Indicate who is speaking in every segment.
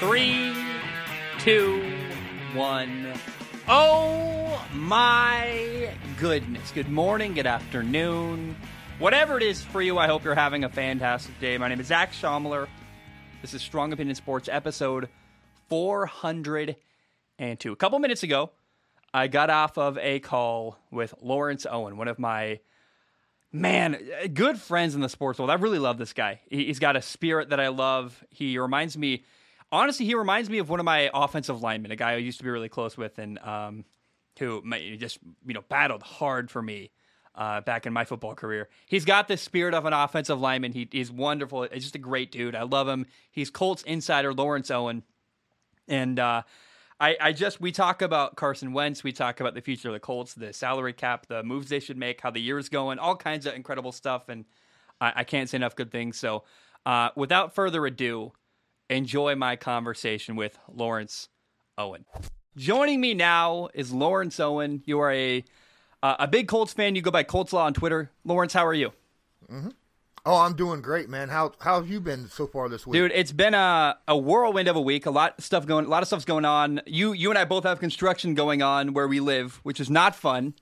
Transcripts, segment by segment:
Speaker 1: Three, two, one. Oh my goodness. Good morning, good afternoon. Whatever it is for you, I hope you're having a fantastic day. My name is Zac Shomler. This is Strong Opinion Sports episode 402. A couple minutes ago, I got off of a call with Lawrence Owen, one of my man, good friends in the sports world. I really love this guy. He's got a spirit that I love. He reminds me, honestly, he reminds me of one of my offensive linemen, a guy I used to be really close with, and um, who just you know battled hard for me. Uh, back in my football career, he's got the spirit of an offensive lineman. He, he's wonderful. He's just a great dude. I love him. He's Colts insider Lawrence Owen, and uh, I, I just we talk about Carson Wentz, we talk about the future of the Colts, the salary cap, the moves they should make, how the year's going, all kinds of incredible stuff, and I, I can't say enough good things. So, uh, without further ado, enjoy my conversation with Lawrence Owen. Joining me now is Lawrence Owen. You are a uh, a big Colts fan. You go by Colts Law on Twitter. Lawrence, how are you?
Speaker 2: Mm-hmm. Oh, I'm doing great, man. How how have you been so far this week,
Speaker 1: dude? It's been a, a whirlwind of a week. A lot of stuff going, a lot of stuff's going on. You you and I both have construction going on where we live, which is not fun.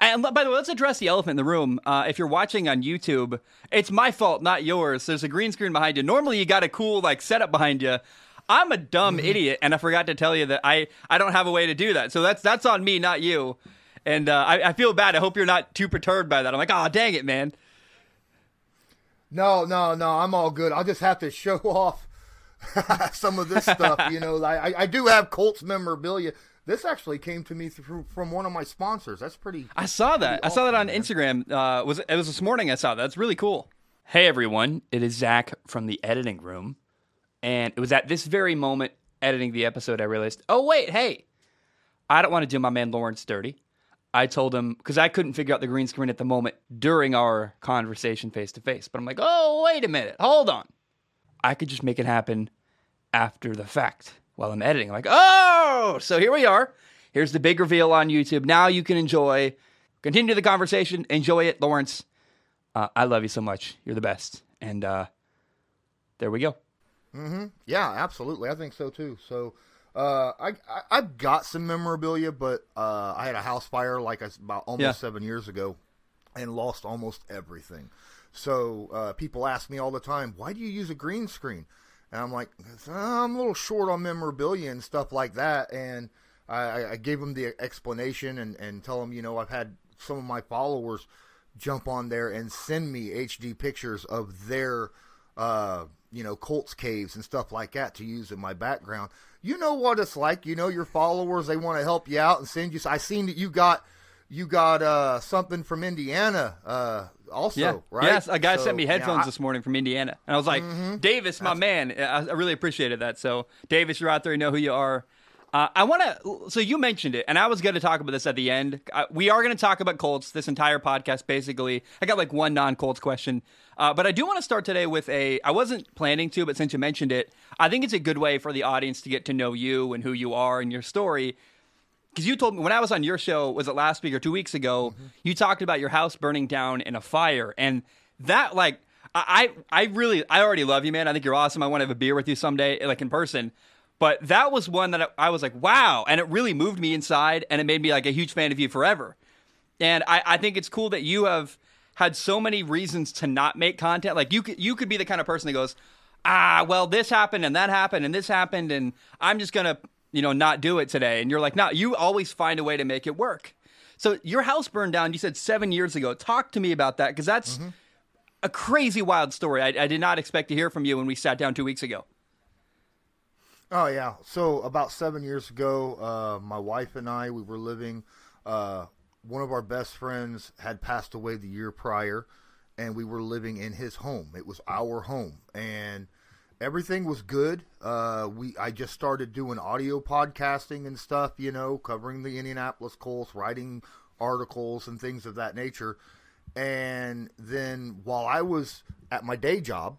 Speaker 1: And by the way, let's address the elephant in the room. Uh, if you're watching on YouTube, it's my fault, not yours. There's a green screen behind you. Normally, you got a cool like setup behind you. I'm a dumb mm-hmm. idiot, and I forgot to tell you that I I don't have a way to do that. So that's that's on me, not you. And uh, I, I feel bad. I hope you're not too perturbed by that. I'm like, oh, dang it, man.
Speaker 2: No, no, no. I'm all good. I'll just have to show off some of this stuff. You know, I, I do have Colts memorabilia. This actually came to me through, from one of my sponsors. That's pretty.
Speaker 1: I saw that. I saw that on man. Instagram. Uh, was it was this morning? I saw that. That's really cool. Hey everyone, it is Zac from the editing room, and it was at this very moment editing the episode I realized. Oh wait, hey, I don't want to do my man Lawrence dirty. I told him because I couldn't figure out the green screen at the moment during our conversation face to face. But I'm like, oh, wait a minute, hold on. I could just make it happen after the fact while I'm editing. I'm like, oh, so here we are. Here's the big reveal on YouTube. Now you can enjoy, continue the conversation, enjoy it, Lawrence. Uh, I love you so much. You're the best. And uh, there we go.
Speaker 2: Mm-hmm. Yeah, absolutely. I think so too. So uh, I, I have got some memorabilia, but uh, I had a house fire like about almost yeah. seven years ago, and lost almost everything. So uh, people ask me all the time, "Why do you use a green screen?" And I'm like, "I'm a little short on memorabilia and stuff like that." And I, I gave them the explanation and and tell them, you know, I've had some of my followers jump on there and send me HD pictures of their uh, you know, Colts caves and stuff like that to use in my background. You know what it's like. You know your followers; they want to help you out and send you. I seen that you got you got uh, something from Indiana uh, also,
Speaker 1: yeah.
Speaker 2: right?
Speaker 1: Yes, a guy so, sent me headphones yeah, I, this morning from Indiana, and I was like, mm-hmm. Davis, my man, I, I really appreciated that. So, Davis, you're out there, you know who you are. Uh, I want to. So you mentioned it, and I was going to talk about this at the end. Uh, we are going to talk about Colts this entire podcast. Basically, I got like one non-Colts question, uh, but I do want to start today with a. I wasn't planning to, but since you mentioned it, I think it's a good way for the audience to get to know you and who you are and your story. Because you told me when I was on your show, was it last week or two weeks ago? Mm-hmm. You talked about your house burning down in a fire, and that like I I really I already love you, man. I think you're awesome. I want to have a beer with you someday, like in person. But that was one that I was like, wow. And it really moved me inside and it made me like a huge fan of you forever. And I, I think it's cool that you have had so many reasons to not make content. Like you could, you could be the kind of person that goes, ah, well, this happened and that happened and this happened and I'm just going to, you know, not do it today. And you're like, no, you always find a way to make it work. So your house burned down, you said seven years ago. Talk to me about that because that's mm-hmm. a crazy wild story. I, I did not expect to hear from you when we sat down two weeks ago.
Speaker 2: Oh yeah. So about seven years ago, uh, my wife and I we were living. Uh, one of our best friends had passed away the year prior, and we were living in his home. It was our home, and everything was good. Uh, we I just started doing audio podcasting and stuff, you know, covering the Indianapolis Colts, writing articles and things of that nature. And then while I was at my day job,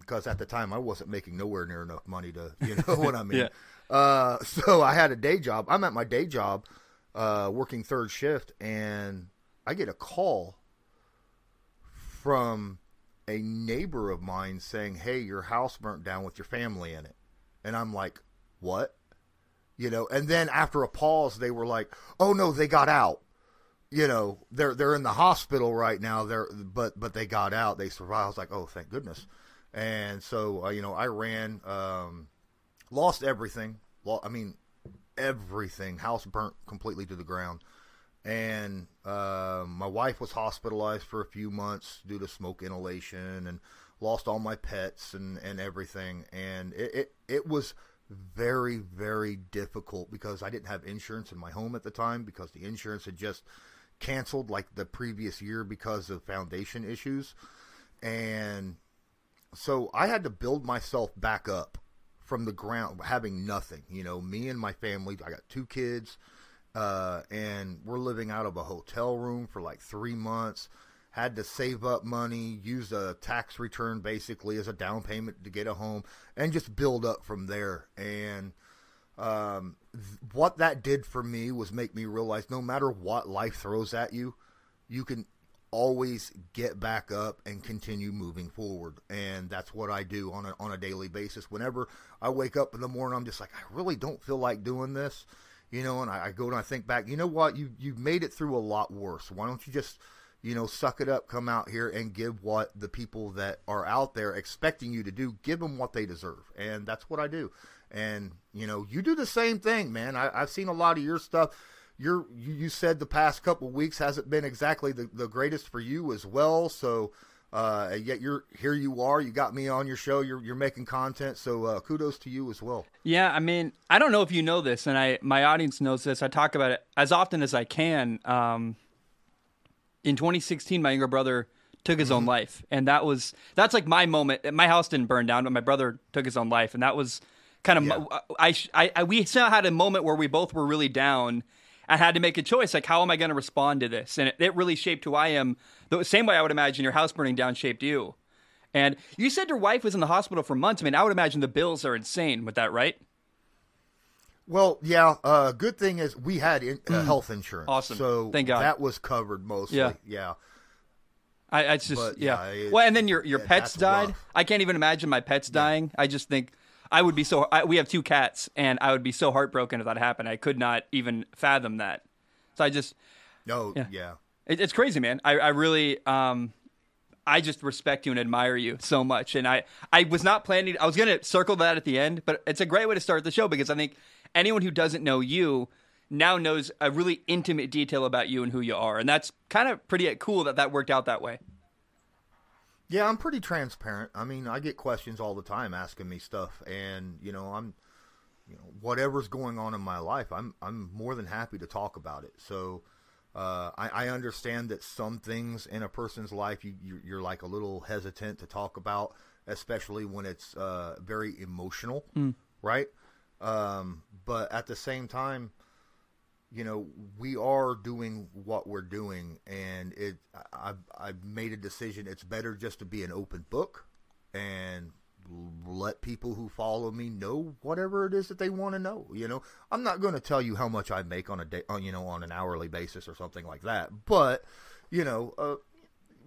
Speaker 2: because at the time I wasn't making nowhere near enough money to, you know what I mean. yeah. uh, so I had a day job. I'm at my day job, uh, working third shift, and I get a call from a neighbor of mine saying, "Hey, your house burnt down with your family in it." And I'm like, what? You know, and then after a pause, they were like, oh no, they got out. You know, they're they're in the hospital right now. They're but but they got out. They survived. I was like, oh, thank goodness. And so uh, you know, I ran, um, lost everything. I mean, everything. House burnt completely to the ground and uh, my wife was hospitalized for a few months due to smoke inhalation and lost all my pets and, and everything. And it, it, it was very very difficult because I didn't have insurance in my home at the time because the insurance had just canceled like the previous year because of foundation issues. And so I had to build myself back up from the ground having nothing you know me and my family I got two kids uh, and we're living out of a hotel room for like three months. Had to save up money, use a tax return basically as a down payment to get a home, and just build up from there. And um, th- what that did for me was make me realize no matter what life throws at you, you can always get back up and continue moving forward. And that's what I do on a, on a daily basis. Whenever I wake up in the morning, I'm just like, I really don't feel like doing this you know, and I, I go and I think back, you know what, you you've made it through a lot worse. Why don't you just, you know, suck it up, come out here and give what the people that are out there expecting you to do, give them what they deserve, and that's what I do. And you know, you do the same thing, man. I, I've seen a lot of your stuff. You're, you you said the past couple weeks hasn't been exactly the, the greatest for you as well. So uh, yet you're here. You are. You got me on your show. You're you're making content. So uh, kudos to you as well.
Speaker 1: Yeah, I mean, I don't know if you know this, and I my audience knows this. I talk about it as often as I can. Um, in 2016, my younger brother took his mm-hmm. own life, and that was that's like my moment. My house didn't burn down, but my brother took his own life, and that was kind of yeah. I, I, I we still had a moment where we both were really down. I had to make a choice, like how am I going to respond to this, and it, it really shaped who I am the same way I would imagine your house burning down shaped you. And you said your wife was in the hospital for months. I mean, I would imagine the bills are insane with that, right?
Speaker 2: Well, yeah. Uh, good thing is we had in, uh, mm. health insurance.
Speaker 1: Awesome.
Speaker 2: So
Speaker 1: Thank God.
Speaker 2: that was covered mostly. Yeah. yeah.
Speaker 1: I, I just but, yeah. yeah it, well, and then your your pets died. Rough. I can't even imagine my pets dying. Yeah. I just think I would be so. I, we have two cats, and I would be so heartbroken if that happened. I could not even fathom that. So I just.
Speaker 2: No. yeah. yeah.
Speaker 1: It, it's crazy, man. I, I really, um, I just respect you and admire you so much. And I, I was not planning. I was going to circle that at the end, but it's a great way to start the show because I think anyone who doesn't know you now knows a really intimate detail about you and who you are, and that's kind of pretty cool that that worked out that way.
Speaker 2: Yeah, I'm pretty transparent. I mean, I get questions all the time asking me stuff, and you know, I'm, you know, whatever's going on in my life, I'm I'm more than happy to talk about it. So uh, I, I, understand that some things in a person's life you, you, are like a little hesitant to talk about, especially when it's uh, very emotional, mm. right? Um, but at the same time, you know, we are doing what we're doing, and it. I've I've made a decision. It's better just to be an open book, and let people who follow me know whatever it is that they want to know. You know, I'm not going to tell you how much I make on a day, on, you know, on an hourly basis or something like that. But you know, uh,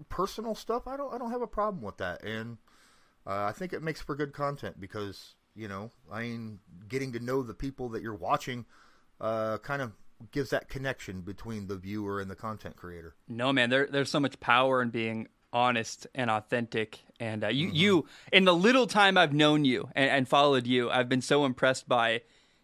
Speaker 2: personal stuff, I don't, I don't have a problem with that, and uh, I think it makes for good content because you know, I mean, getting to know the people that you're watching, uh, kind of gives that connection between the viewer and the content creator.
Speaker 1: No, man, there, there's so much power in being honest and authentic. And uh, you, mm-hmm. you, in the little time I've known you and, and, followed you, I've been so impressed by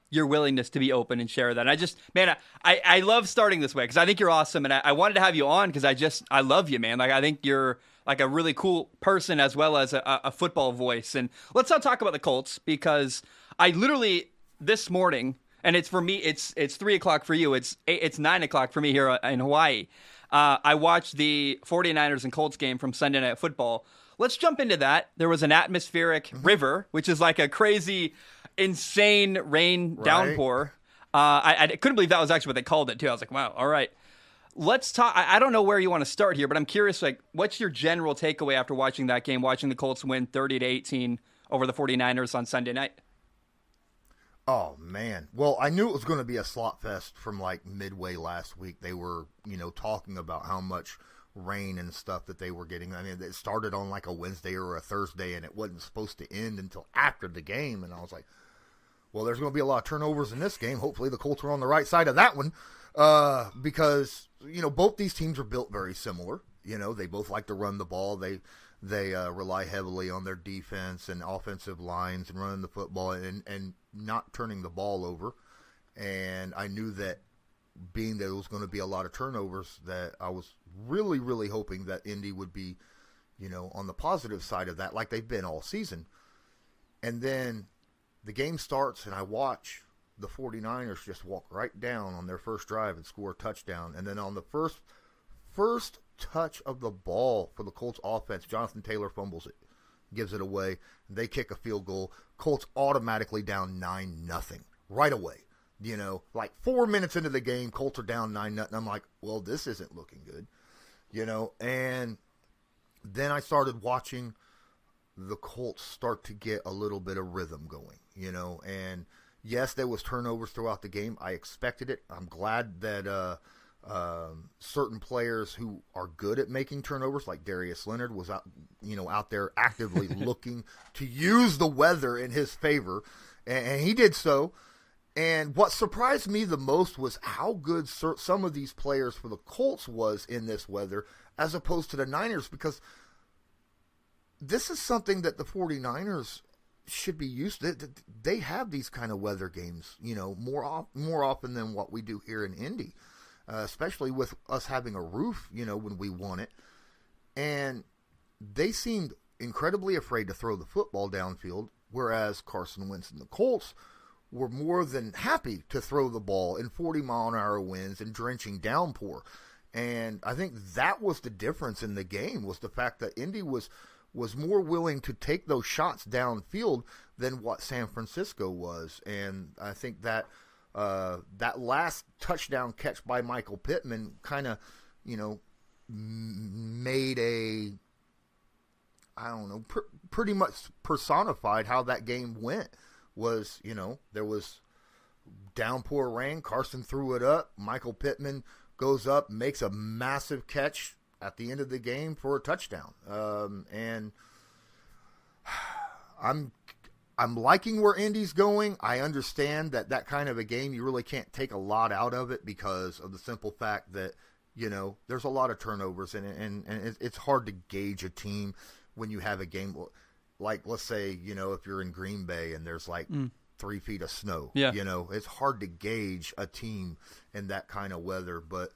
Speaker 1: your willingness to be open and share that. And I just, man, I, I love starting this way because I think you're awesome, and I, I wanted to have you on because I just, I love you, man. Like I think you're like a really cool person as well as a, a football voice. And let's not talk about the Colts because I literally this morning and it's for me it's it's three o'clock for you it's eight, it's nine o'clock for me here in hawaii uh, I watched the 49ers and Colts game from Sunday Night Football. Let's jump into that. There was an atmospheric mm-hmm. river, which is like a crazy, insane rain right. downpour. Uh, I, I, couldn't believe that was actually what they called it too. I was like, wow, all right. Let's talk. I, I don't know where you want to start here, but I'm curious. Like, what's your general takeaway after watching that game? Watching the Colts win 30 to 18 over the 49ers on Sunday night.
Speaker 2: Oh man. Well, I knew it was going to be a slot fest from like midway last week. They were, you know, talking about how much rain and stuff that they were getting. I mean, it started on like a Wednesday or a Thursday and it wasn't supposed to end until after the game and I was like, well, there's going to be a lot of turnovers in this game. Hopefully, the Colts are on the right side of that one uh, because you know both these teams are built very similar. You know, they both like to run the ball. They they uh, rely heavily on their defense and offensive lines and running the football and and not turning the ball over. And I knew that being that it was going to be a lot of turnovers, that I was really really hoping that Indy would be, you know, on the positive side of that, like they've been all season. And then the game starts, and I watch the 49ers just walk right down on their first drive and score a touchdown. And then on the first first touch of the ball for the Colts offense, Jonathan Taylor fumbles it, gives it away. They kick a field goal. Colts automatically down 9 nothing right away. You know, like 4 minutes into the game, Colts are down 9 nothing. I'm like, "Well, this isn't looking good." You know, and then I started watching the Colts start to get a little bit of rhythm going, you know, and yes, there was turnovers throughout the game. I expected it. I'm glad that uh, um, certain players who are good at making turnovers, like Darius Leonard, was out, you know, out there actively looking to use the weather in his favor, and, and, he did so. And what surprised me the most was how good some of these players for the Colts was in this weather, as opposed to the Niners, because this is something that the 49ers should be used to. They have these kind of weather games, you know, more off, more often than what we do here in Indy, uh, especially with us having a roof, you know, when we want it. And they seemed incredibly afraid to throw the football downfield, whereas Carson Wentz and the Colts were more than happy to throw the ball in 40 mile an hour winds and drenching downpour. And I think that was the difference in the game was the fact that Indy was – was more willing to take those shots downfield than what San Francisco was, and I think that uh, that last touchdown catch by Michael Pittman kind of, you know, made a I don't know, pr- pretty much personified how that game went. Was you know there was downpour rain, Carson threw it up, Michael Pittman goes up, makes a massive catch at the end of the game for a touchdown. Um, and I'm I'm liking where Indy's going. I understand that that kind of a game you really can't take a lot out of it because of the simple fact that you know there's a lot of turnovers and and and it's hard to gauge a team when you have a game like let's say you know if you're in Green Bay and there's like. Mm. Three feet of snow.
Speaker 1: Yeah.
Speaker 2: You know, it's hard to gauge a team in that kind of weather. But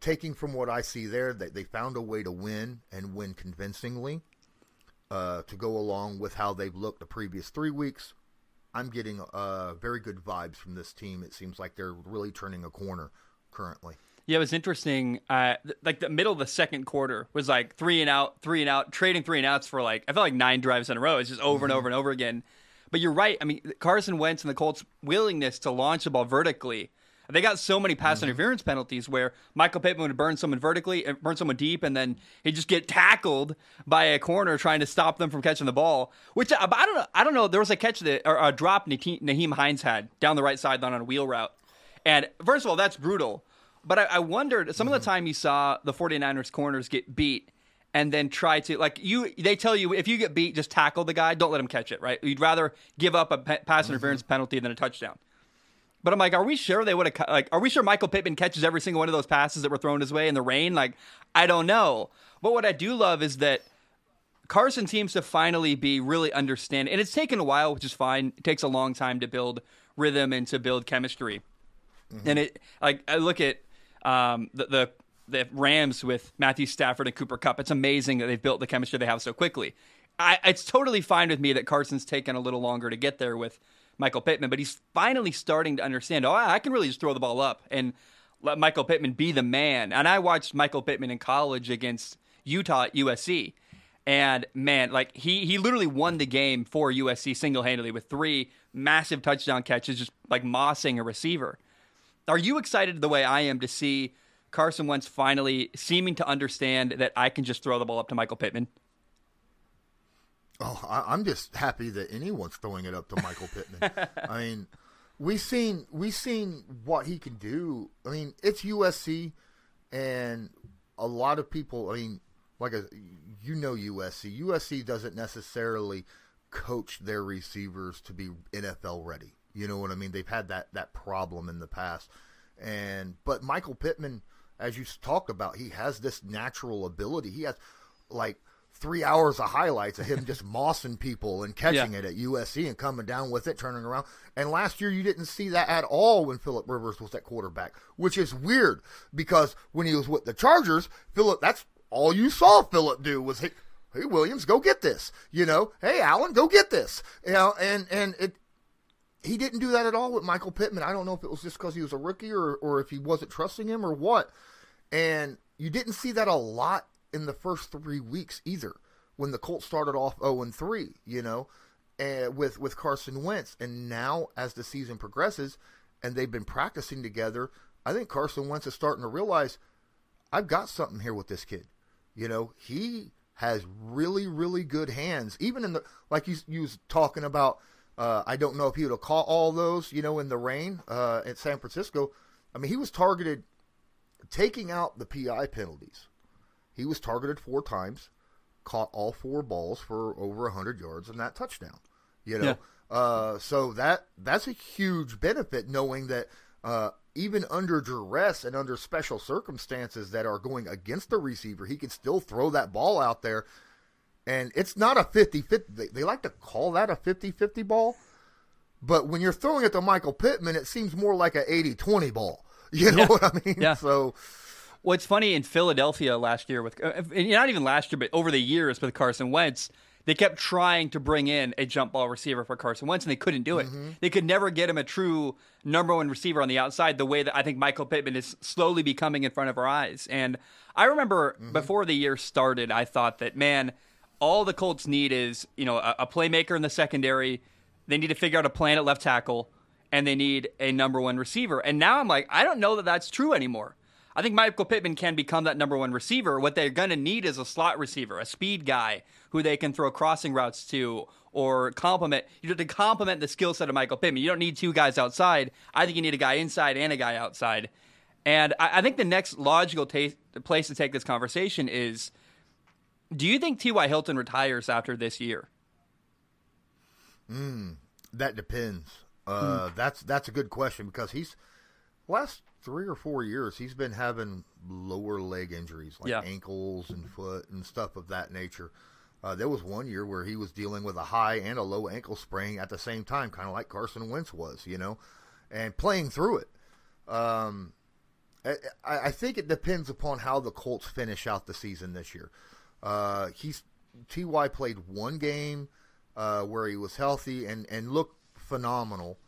Speaker 2: taking from what I see there, that they found a way to win and win convincingly uh, to go along with how they've looked the previous three weeks. I'm getting uh, very good vibes from this team. It seems like they're really turning a corner currently.
Speaker 1: Yeah, it was interesting. Uh, th- like the middle of the second quarter was like three and out, three and out, trading three and outs for like I felt like nine drives in a row. It's just over mm-hmm. and over and over again. But you're right. I mean, Carson Wentz and the Colts' willingness to launch the ball vertically they got so many pass mm-hmm. interference penalties where Michael Pittman would burn someone vertically, uh, burn someone deep, and then he'd just get tackled by a corner trying to stop them from catching the ball. Which uh, I don't know. I don't know. There was a catch that or a drop Nyheim Hines had down the right sideline on a wheel route, and first of all, that's brutal. But I, I wondered some mm-hmm. of the mm-hmm. time you saw the 49ers corners get beat and then try to like you they tell you if you get beat just tackle the guy don't let him catch it right you'd rather give up a pass mm-hmm. interference mm-hmm. penalty than a touchdown but I'm like, are we sure they would have like? Are we sure Michael Pittman catches every single one of those passes that were thrown his way in the rain? Like, I don't know. But what I do love is that Carson seems to finally be really understand, and it's taken a while, which is fine. It takes a long time to build rhythm and to build chemistry. Mm-hmm. And it like I look at um, the, the the Rams with Matthew Stafford and Cooper Kupp. It's amazing that they've built the chemistry they have so quickly. I, it's totally fine with me that Carson's taken a little longer to get there with Michael Pittman, but he's finally starting to understand. Oh, I can really just throw the ball up and let Michael Pittman be the man. And I watched Michael Pittman in college against Utah at USC. And man, like he he literally won the game for USC single handedly with three massive touchdown catches, just like mossing a receiver. Are you excited the way I am to see Carson Wentz finally seeming to understand that I can just throw the ball up to Michael Pittman?
Speaker 2: Oh, I, am just happy that anyone's throwing it up to Michael Pittman. I mean, we've seen we've seen what he can do. I mean, it's USC, and a lot of people. I mean, like a, you know, USC. USC doesn't necessarily coach their receivers to be NFL ready. You know what I mean? They've had that that problem in the past, and but Michael Pittman, as you talked about, he has this natural ability. He has like three hours of highlights of him just mossing people and catching yeah. it at USC and coming down with it, turning around. And last year you didn't see that at all when Philip Rivers was at quarterback, which is weird because when he was with the Chargers, Philip, that's all you saw Philip do was hey, hey Williams, go get this. You know, hey Allen, go get this. You know, and and it he didn't do that at all with Michael Pittman. I don't know if it was just because he was a rookie or, or if he wasn't trusting him or what. And you didn't see that a lot in the first three weeks either when the Colts started off 0 and 3, you know, and with, with Carson Wentz. And now as the season progresses and they've been practicing together, I think Carson Wentz is starting to realize I've got something here with this kid. You know, he has really, really good hands. Even in the, like you, you was talking about – uh, I don't know if he would have caught all those, you know, in the rain uh, at San Francisco. I mean, he was targeted, taking out the PI penalties. He was targeted four times, caught all four balls for over 100 yards and that touchdown. You know, yeah. uh, so that that's a huge benefit knowing that uh, even under duress and under special circumstances that are going against the receiver, he can still throw that ball out there and it's not a 50 50. They, they like to call that a 50 50 ball. But when you're throwing it to Michael Pittman, it seems more like a 80 20 ball. You know yeah. what I mean?
Speaker 1: Yeah.
Speaker 2: So.
Speaker 1: Well, it's funny in Philadelphia last year with uh, not even last year, but over the years with Carson Wentz, they kept trying to bring in a jump ball receiver for Carson Wentz, and they couldn't do it. Mm-hmm. They could never get him a true number one receiver on the outside, the way that I think Michael Pittman is slowly becoming in front of our eyes. And I remember mm-hmm. before the year started, I thought that man, all the Colts need is you know a, a, playmaker in the secondary. They need to figure out a plan at left tackle, and they need a number one receiver. And now I'm like, I don't know that that's true anymore. I think Michael Pittman can become that number one receiver. What they're going to need is a slot receiver, a speed guy who they can throw crossing routes to or complement. You have to complement the skill set of Michael Pittman. You don't need two guys outside. I think you need a guy inside and a guy outside. And I, I think the next logical ta- place to take this conversation is do you think T.Y. Hilton retires after this year?
Speaker 2: Mm, that depends. Uh, mm. That's that's a good question because he's last three or four years he's been having lower leg injuries like yeah. ankles and foot and stuff of that nature. Uh, there was one year where he was dealing with a high and a low ankle sprain at the same time, kind of like Carson Wentz was, you know, and playing through it. Um, I, I think it depends upon how the Colts finish out the season this year. Uh, he's Ty played one game uh, where he was healthy and and looked phenomenal.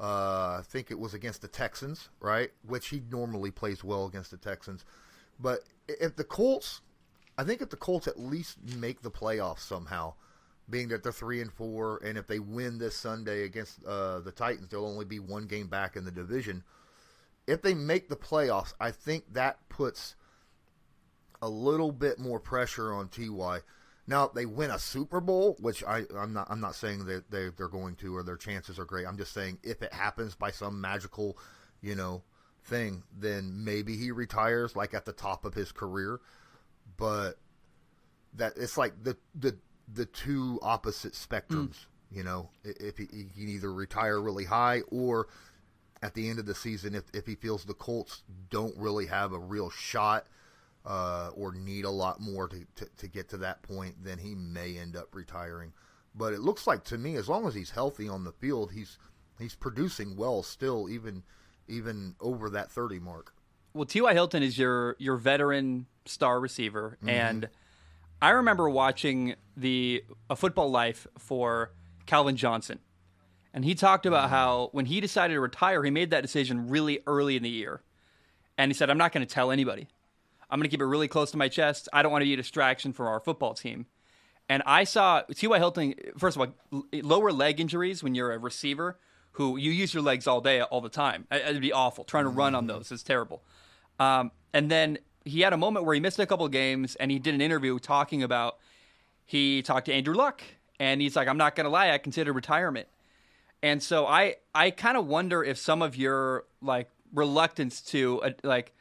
Speaker 2: Uh, I think it was against the Texans, right? Which he normally plays well against the Texans. But if the Colts, I think if the Colts at least make the playoffs somehow, being that they're three and four, and if they win this Sunday against uh, the Titans, they'll only be one game back in the division. If they make the playoffs, I think that puts a little bit more pressure on Ty. Now they win a Super Bowl, which I, I'm not. I'm not saying that they, they're going to or their chances are great. I'm just saying if it happens by some magical, you know, thing, then maybe he retires like at the top of his career. But that it's like the the the two opposite spectrums. Mm. You know, if he, he can either retire really high or at the end of the season, if if he feels the Colts don't really have a real shot uh, or need a lot more to, to, to, get to that point, then he may end up retiring. But it looks like to me, as long as he's healthy on the field, he's he's producing well still, even even over that thirty mark.
Speaker 1: Well, T.Y. Hilton is your your veteran star receiver, mm-hmm. and I remember watching the a football life for Calvin Johnson, and he talked about mm-hmm. how when he decided to retire, he made that decision really early in the year, and he said, "I'm not going to tell anybody." I'm going to keep it really close to my chest. I don't want to be a distraction for our football team. And I saw T.Y. Hilton, first of all, lower leg injuries when you're a receiver who you use your legs all day, all the time. It'd be awful. Trying to run on mm-hmm. those is terrible. Um, and then he had a moment where he missed a couple games and he did an interview talking about, he talked to Andrew Luck and he's like, I'm not going to lie, I consider retirement. And so I, I kind of wonder if some of your like reluctance to uh, like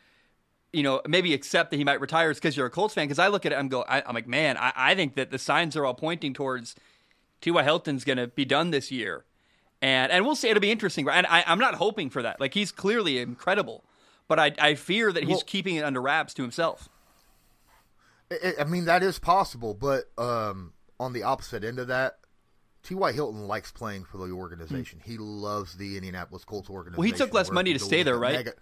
Speaker 1: you know, maybe accept that he might retire is because you're a Colts fan. Because I look at it, I'm go, I, am like, man, I, I, think that the signs are all pointing towards T.Y. Hilton's going to be done this year, and and we'll see. It'll be interesting. And I, am not hoping for that. Like he's clearly incredible, but I I fear that he's well, keeping it under wraps to himself.
Speaker 2: I mean that is possible, but um, on the opposite end of that, T.Y. Hilton likes playing for the organization. Mm. He loves the Indianapolis Colts organization.
Speaker 1: Well, he took less money to stay there, right? Mega,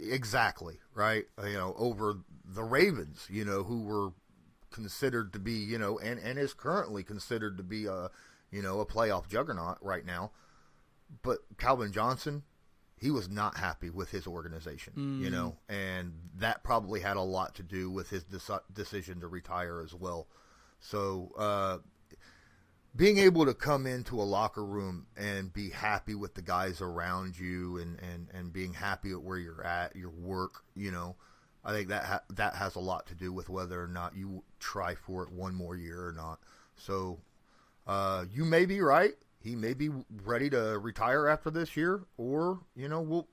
Speaker 2: exactly, right. You know, over the Ravens, you know, who were considered to be, you know, and, and is currently considered to be a, you know, a playoff juggernaut right now. But Calvin Johnson, he was not happy with his organization, mm. you know, and that probably had a lot to do with his decision to retire as well. So, uh, being able to come into a locker room and be happy with the guys around you and, and, and being happy at where you're at, your work, you know, I think that ha- that has a lot to do with whether or not you try for it one more year or not. So uh, you may be right. He may be ready to retire after this year, or you know, we'll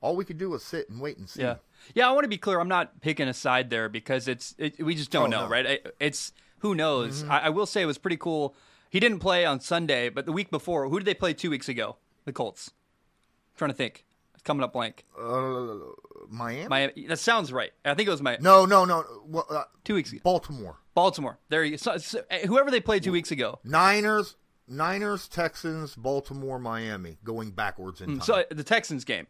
Speaker 2: all we could do is sit and wait and see.
Speaker 1: Yeah, yeah. I want to be clear. I'm not picking a side there because it's it, we just don't oh, know, no. right? It's who knows. Mm-hmm. I, I will say it was pretty cool. He didn't play on Sunday, but the week before, who did they play two weeks ago? The Colts. I'm trying to think coming up blank.
Speaker 2: Uh, Miami.
Speaker 1: Miami. That sounds right. I think it was my.
Speaker 2: No, no, no. Well, uh,
Speaker 1: two weeks ago.
Speaker 2: Baltimore.
Speaker 1: Baltimore. There you go. So, so, whoever they played two weeks ago.
Speaker 2: Niners, Niners, Texans, Baltimore, Miami, going backwards in mm, time.
Speaker 1: So the Texans game.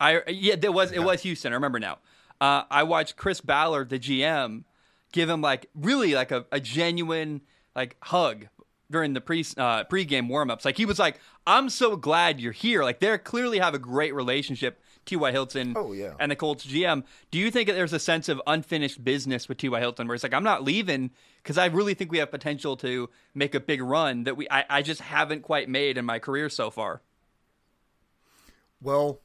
Speaker 1: I yeah, there was it was Houston. I remember now. Uh, I watched Chris Ballard, the GM, give him like really like a, a genuine like hug during the pre uh, pregame warmups. Like he was like, "I'm so glad you're here." Like they clearly have a great relationship. T.Y. Hilton
Speaker 2: oh, yeah.
Speaker 1: and the Colts GM. Do you think that there's a sense of unfinished business with T.Y. Hilton where it's like, I'm not leaving because I really think we have potential to make a big run that we I, I just haven't quite made in my career so far?
Speaker 2: Well,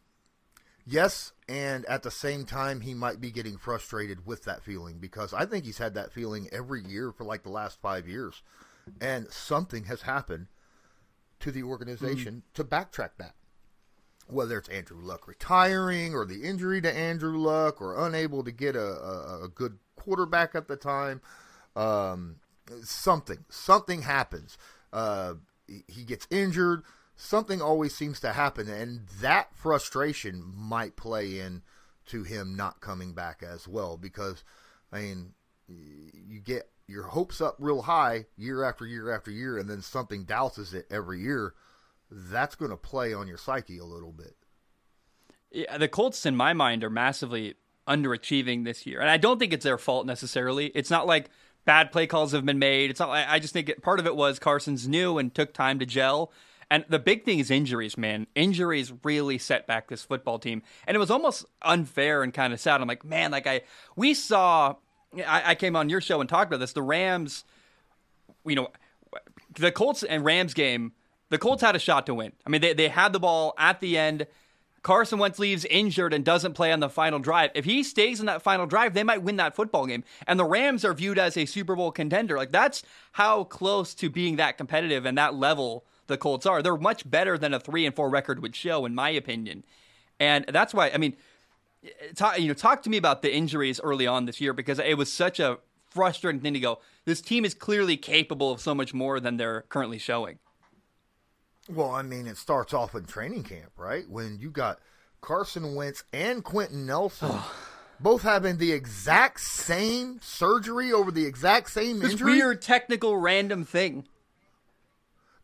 Speaker 2: yes, and at the same time, he might be getting frustrated with that feeling because I think he's had that feeling every year for like the last five years and something has happened to the organization mm. to backtrack that. Whether it's Andrew Luck retiring or the injury to Andrew Luck or unable to get a, a, a good quarterback at the time, um, something something happens. Uh, he gets injured. Something always seems to happen, and that frustration might play in to him not coming back as well. Because I mean, you get your hopes up real high year after year after year, and then something douses it every year, that's going to play on your psyche a little bit.
Speaker 1: Yeah, the Colts, in my mind, are massively underachieving this year, and I don't think it's their fault necessarily. It's not like bad play calls have been made. It's not. I just think it, part of it was Carson's new and took time to gel. And the big thing is injuries, man. Injuries really set back this football team, and it was almost unfair and kind of sad. I'm like, man, like I we saw I, I came on your show and talked about this. The Rams, you know, the Colts and Rams game, the Colts had a shot to win. I mean, they, they had the ball at the end. Carson Wentz leaves injured and doesn't play on the final drive. If he stays in that final drive, they might win that football game. And the Rams are viewed as a Super Bowl contender. Like that's how close to being that competitive and that level the Colts are. They're much better than a three and four record would show, in my opinion. And that's why I mean, talk, you know, talk to me about the injuries early on this year because it was such a frustrating thing to go. This team is clearly capable of so much more than they're currently showing.
Speaker 2: Well, I mean, it starts off in training camp, right? When you got Carson Wentz and Quenton Nelson. both having the exact same surgery over the exact same
Speaker 1: this
Speaker 2: injury.
Speaker 1: weird technical random thing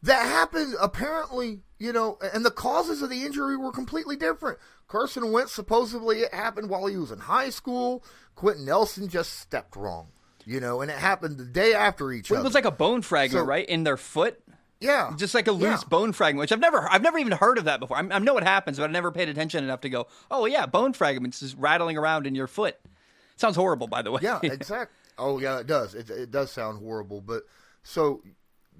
Speaker 2: that happened apparently, you know, and the causes of the injury were completely different. Carson Wentz supposedly it happened while he was in high school. Quenton Nelson just stepped wrong, you know, and it happened the day after each well,
Speaker 1: other. It was like a bone fragment, so, right, in their foot.
Speaker 2: Yeah,
Speaker 1: just like a loose yeah. bone fragment, which I've never, I've never even heard of that before. I, I know what happens, but I never paid attention enough to go, oh yeah, bone fragments is rattling around in your foot. Sounds horrible, by the way.
Speaker 2: Yeah, exactly. Oh yeah, it does. It, it does sound horrible, but so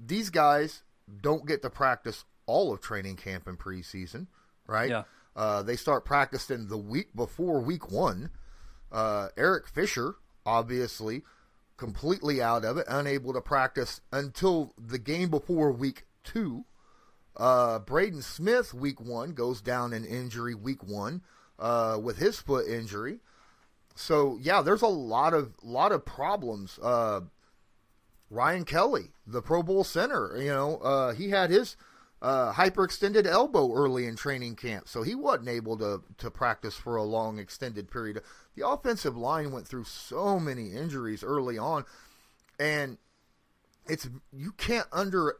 Speaker 2: these guys don't get to practice all of training camp and preseason, right?
Speaker 1: Yeah.
Speaker 2: Uh, they start practicing the week before week one. Uh, Eric Fisher, obviously, completely out of it, unable to practice until the game before week two. Uh, Braden Smith, week one, goes down in injury week one uh, with his foot injury. So yeah, there's a lot of lot of problems. Uh, Ryan Kelly, the Pro Bowl center, you know, uh, he had his uh, hyperextended elbow early in training camp, so he wasn't able to to practice for a long extended period. The offensive line went through so many injuries early on, and it's you can't under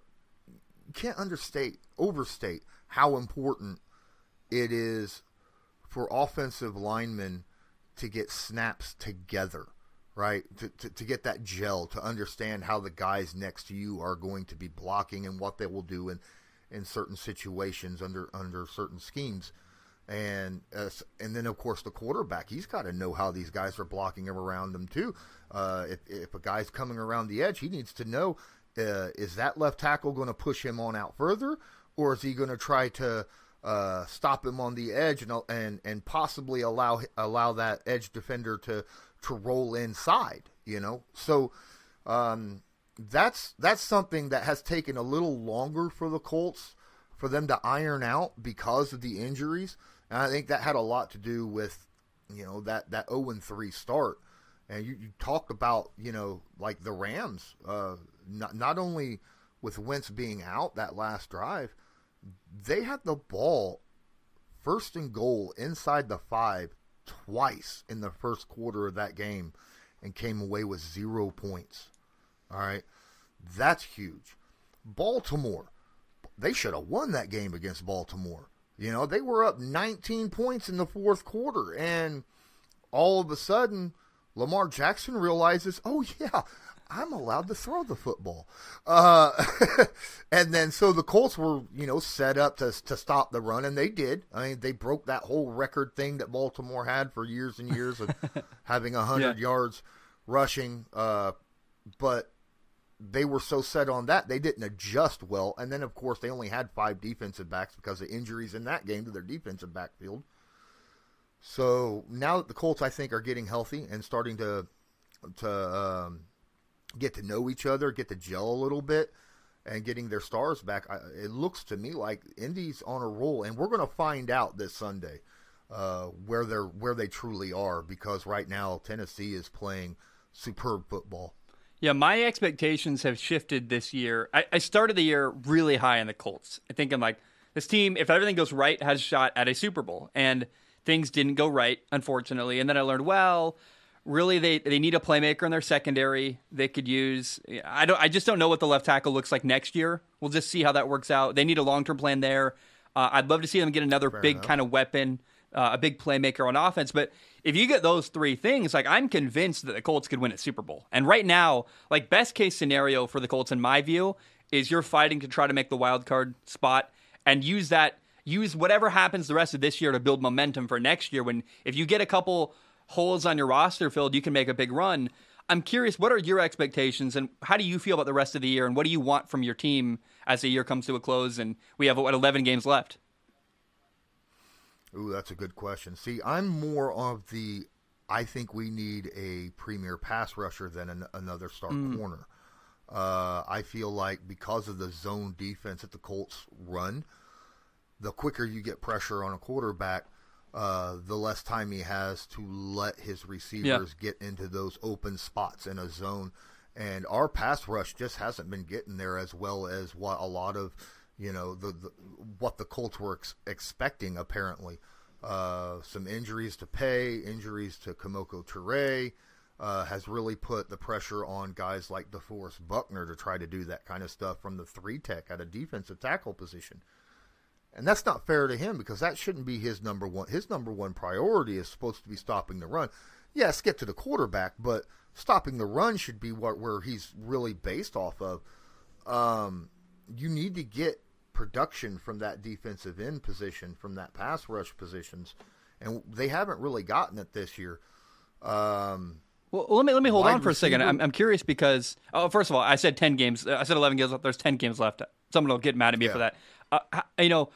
Speaker 2: you can't understate overstate how important it is for offensive linemen to get snaps together right? To, to, to, get that gel, to understand how the guys next to you are going to be blocking and what they will do in, in certain situations under under certain schemes. And uh, and then of course the quarterback, he's got to know how these guys are blocking him around them too. Uh, if if a guy's coming around the edge, he needs to know uh, is that left tackle going to push him on out further, or is he going to try to uh, stop him on the edge and and and possibly allow allow that edge defender to to roll inside, you know. So um, that's that's something that has taken a little longer for the Colts for them to iron out because of the injuries, and I think that had a lot to do with you know that that zero oh and three start. And you, you about you know like the Rams, uh, not not only with Wentz being out that last drive, they had the ball first and goal inside the five twice in the first quarter of that game and came away with zero points. All right. That's huge. Baltimore, they should have won that game against Baltimore. You know, they were up 19 points in the fourth quarter, and all of a sudden, Lamar Jackson realizes, oh, yeah, I'm allowed to throw the football. Uh, and then so the Colts were, you know, set up to to stop the run, and they did. I mean, they broke that whole record thing that Baltimore had for years and years of having hundred yeah. yards rushing. Uh, but they were so set on that they didn't adjust well, and then of course they only had five defensive backs because of injuries in that game to their defensive backfield. So now that the Colts, I think, are getting healthy and starting to to um, get to know each other, get to gel a little bit, and getting their stars back. I, it looks to me like Indy's on a roll, and we're going to find out this Sunday uh, where they're where they truly are because right now Tennessee is playing superb football.
Speaker 1: Yeah, my expectations have shifted this year. I, I started the year really high on the Colts. I think I'm like this team, if everything goes right, has a shot at a Super Bowl, and things didn't go right, unfortunately. And then I learned, well, really they, they need a playmaker in their secondary they could use i don't i just don't know what the left tackle looks like next year we'll just see how that works out they need a long-term plan there uh, i'd love to see them get another Fair big enough. kind of weapon uh, a big playmaker on offense but if you get those three things like i'm convinced that the colts could win a super bowl and right now like best case scenario for the colts in my view is you're fighting to try to make the wild card spot and use that use whatever happens the rest of this year to build momentum for next year when if you get a couple holes on your roster filled, you can make a big run. I'm curious, what are your expectations and how do you feel about the rest of the year and what do you want from your team as the year comes to a close and we have, what, 11 games left?
Speaker 2: Ooh, that's a good question. See, I'm more of the I think we need a premier pass rusher than an, another star mm. corner. Uh, I feel like because of the zone defense that the Colts run, the quicker you get pressure on a quarterback – uh, the less time he has to let his receivers yeah. get into those open spots in a zone. And our pass rush just hasn't been getting there as well as what a lot of, you know, the, the what the Colts were ex- expecting. Apparently, uh, some injuries to pay, injuries to Kemoko Turay. Uh, has really put the pressure on guys like DeForest Buckner to try to do that kind of stuff from the three tech at a defensive tackle position. And that's not fair to him because that shouldn't be his number one. His number one priority is supposed to be stopping the run. Yes, get to the quarterback, but stopping the run should be what where he's really based off of. Um, you need to get production from that defensive end position, from that pass rush positions, and they haven't really gotten it this year. Um,
Speaker 1: well, let me let me hold on for receiver. a second. I'm, I'm curious because oh, first of all, I said ten games. I said eleven games left. There's ten games left. Someone will get mad at me yeah. for that. Uh, you know,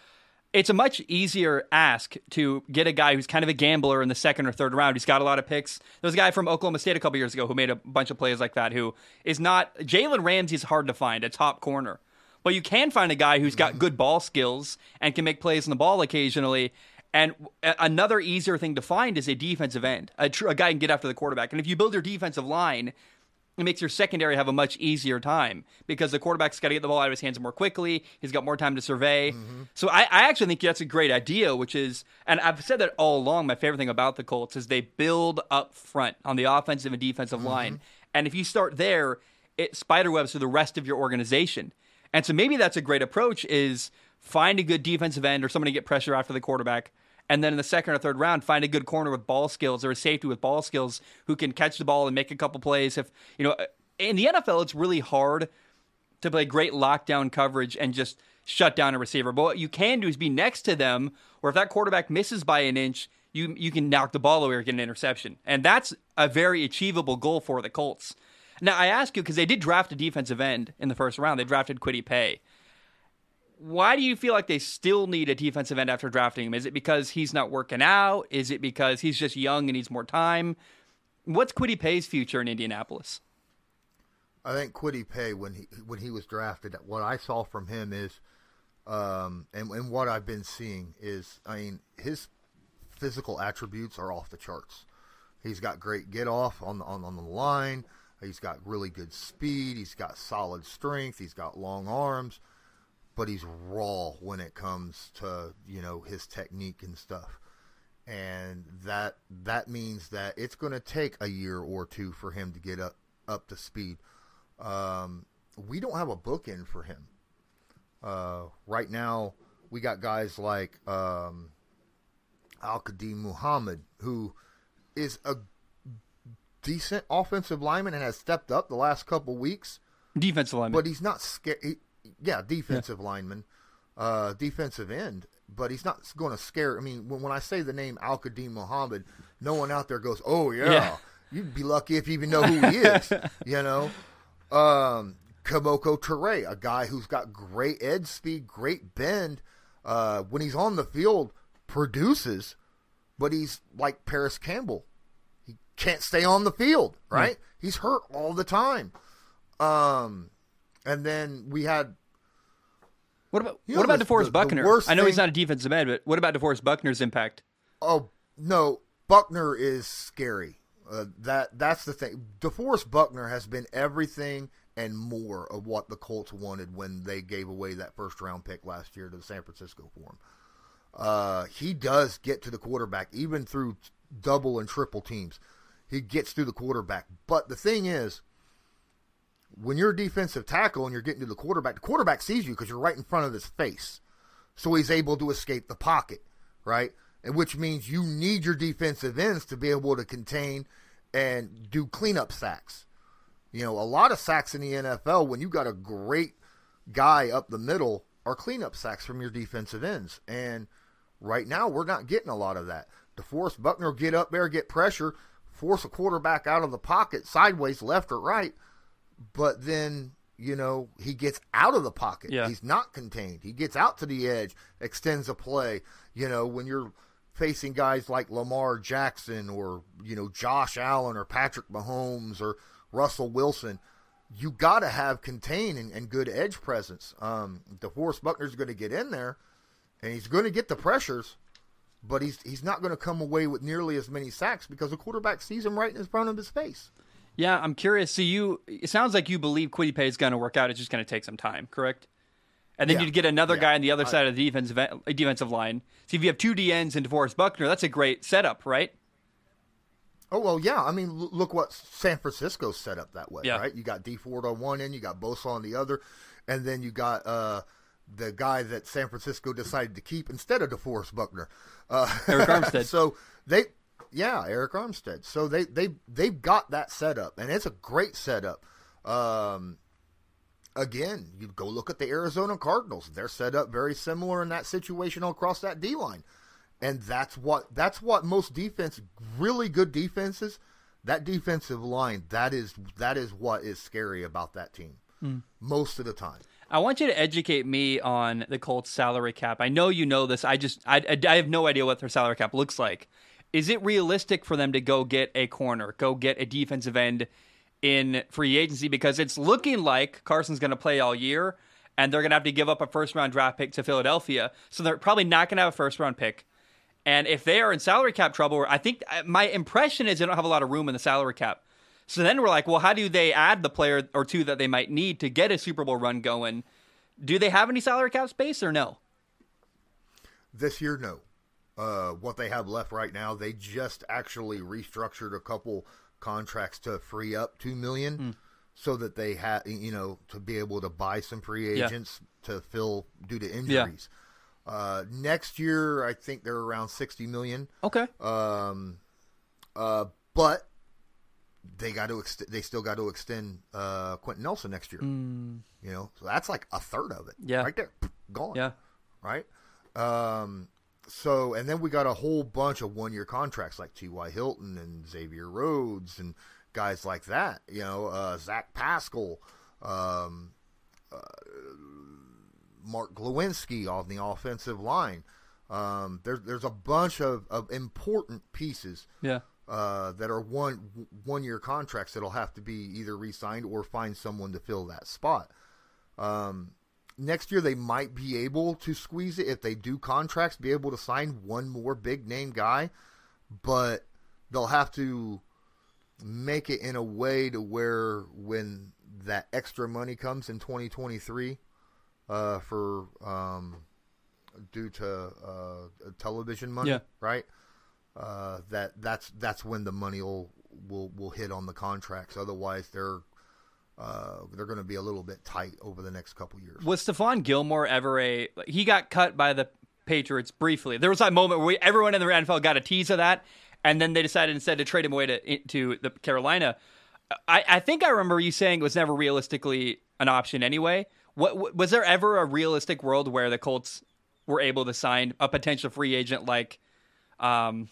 Speaker 1: it's a much easier ask to get a guy who's kind of a gambler in the second or third round. He's got a lot of picks. There was a guy from Oklahoma State a couple years ago who made a bunch of plays like that. Who is not Jalen Ramsey's hard to find a top corner, but you can find a guy who's got good ball skills and can make plays on the ball occasionally. And another easier thing to find is a defensive end, a, tr- a guy can get after the quarterback. And if you build your defensive line it makes your secondary have a much easier time because the quarterback's got to get the ball out of his hands more quickly. He's got more time to survey. Mm-hmm. So I, I, actually think that's a great idea, which is, and I've said that all along. My favorite thing about the Colts is they build up front on the offensive and defensive mm-hmm. line, and if you start there, it spiderwebs through the rest of your organization. And so maybe that's a great approach: is find a good defensive end or somebody to get pressure after the quarterback. And then in the second or third round find a good corner with ball skills or a safety with ball skills who can catch the ball and make a couple plays. If you know uh, in the NFL it's really hard to play great lockdown coverage and just shut down a receiver. But what you can do is be next to them or if that quarterback misses by an inch you you can knock the ball away or get an interception. And that's a very achievable goal for the Colts now I ask you because they did draft a defensive end in the first round they drafted Kwity Paye. why do you feel like they still need a defensive end after drafting him? Is it because he's not working out? Is it because he's just young and needs more time? What's Kwity Paye's future in Indianapolis?
Speaker 2: I think Kwity Paye when he when he was drafted, what I saw from him is, um, and, and what I've been seeing is, I mean, his physical attributes are off the charts. He's got great get off on the on, on the line. He's got really good speed. He's got solid strength. He's got long arms but he's raw when it comes to you know his technique and stuff and that that means that it's going to take a year or two for him to get up up to speed um, we don't have a book in for him uh, right now we got guys like um, Al-Quadin Muhammad who is a decent offensive lineman and has stepped up the last couple weeks
Speaker 1: defensive lineman
Speaker 2: but he's not scared yeah, defensive yeah. lineman, uh, defensive end, but he's not going to scare. I mean, when, when I say the name Al-Quadin Muhammad, no one out there goes, "Oh yeah." yeah. You'd be lucky if you even know who he is. you know, um, Kemoko Turay, a guy who's got great edge speed, great bend. Uh, when he's on the field, produces, but he's like Parris Campbell. Can't stay on the field, right? He's hurt all the time. Um, and then we had.
Speaker 1: What about what about DeForest the, Buckner? The I know thing, he's not a defensive end, but what about DeForest Buckner's impact?
Speaker 2: Oh no, Buckner is scary. Uh, that that's the thing. DeForest Buckner has been everything and more of what the Colts wanted when they gave away that first round pick last year to the San Francisco for him. Uh, he does get to the quarterback even through double and triple teams. He gets through the quarterback. But the thing is, when you're a defensive tackle and you're getting to the quarterback, the quarterback sees you because you're right in front of his face. So he's able to escape the pocket, right? And which means you need your defensive ends to be able to contain and do cleanup sacks. You know, a lot of sacks in the NFL when you got a great guy up the middle are cleanup sacks from your defensive ends. And right now we're not getting a lot of that. DeForest Buckner get up there, get pressure, force a quarterback out of the pocket sideways, left or right – but then you know he gets out of the pocket. Yeah. He's not contained. He gets out to the edge, extends a play. You know when you're facing guys like Lamar Jackson or you know Josh Allen or Patrick Mahomes or Russell Wilson, you got to have contain and, and, good edge presence. Um, DeForest Buckner's going to get in there, and he's going to get the pressures, but he's he's not going to come away with nearly as many sacks because the quarterback sees him right in front of his face.
Speaker 1: Yeah, I'm curious. So you, it sounds like you believe Kwity Paye is going to work out. It's just going to take some time, correct? And then yeah. you'd get another yeah. guy on the other I, side of the defensive defensive line. So if you have two DNs and DeForest Buckner, that's a great setup, right?
Speaker 2: Oh well, yeah. I mean, look what San Francisco set up that way, yeah. right? You got Dee Ford on one end, you got Bosa on the other, and then you got uh, the guy that San Francisco decided to keep instead of DeForest Buckner, uh,
Speaker 1: Arik Armstead.
Speaker 2: so they yeah, Arik Armstead. So they they they've got that setup, and it's a great setup. Um, again, you go look at the Arizona Cardinals. They're set up very similar in that situation across that D line, and that's what that's what most defense, really good defenses, that defensive line. That is that is what is scary about that team mm. most of the time.
Speaker 1: I want you to educate me on the Colts salary cap. I know you know this. I just I, I, I have no idea what their salary cap looks like is it realistic for them to go get a corner, go get a defensive end in free agency? Because it's looking like Carson's going to play all year, and they're going to have to give up a first round draft pick to Philadelphia. So they're probably not going to have a first round pick. And if they are in salary cap trouble, I think uh, my impression is they don't have a lot of room in the salary cap. So then we're like, well, how do they add the player or two that they might need to get a Super Bowl run going? Do they have any salary cap space or no?
Speaker 2: This year, no. Uh, what they have left right now, they just actually restructured a couple contracts to free up two million, mm. so that they had you know to be able to buy some free agents yeah. to fill due to injuries. Yeah. Uh, next year, I think they're around sixty million.
Speaker 1: Okay.
Speaker 2: Um, uh, but they got to ext- they still got to extend uh, Quenton Nelson next year.
Speaker 1: Mm.
Speaker 2: You know, so that's like a third of it.
Speaker 1: Yeah,
Speaker 2: right there, gone.
Speaker 1: Yeah,
Speaker 2: right. Um, so and then we got a whole bunch of one year contracts like T.Y. Hilton and Xavier Rhodes and guys like that. You know, uh, Zach Pascal, um, uh, Mark Glowinski on the offensive line. Um, there's there's a bunch of, of important pieces.
Speaker 1: Yeah.
Speaker 2: Uh, that are one one year contracts that'll have to be either re-signed or find someone to fill that spot. Um, next year they might be able to squeeze it if they do contracts, be able to sign one more big name guy, but they'll have to make it in a way to where when that extra money comes in 2023 uh, for um, due to uh, television money,
Speaker 1: yeah.
Speaker 2: right? Uh, that that's that's when the money will will will hit on the contracts. Otherwise, they're uh, they're going to be a little bit tight over the next couple years.
Speaker 1: Was Stephon Gilmore ever a? He got cut by the Patriots briefly. There was that moment where we, everyone in the NFL got a tease of that, and then they decided instead to trade him away to to the Carolina. I, I think I remember you saying it was never realistically an option anyway. What was there ever a realistic world where the Colts were able to sign a potential free agent like, um,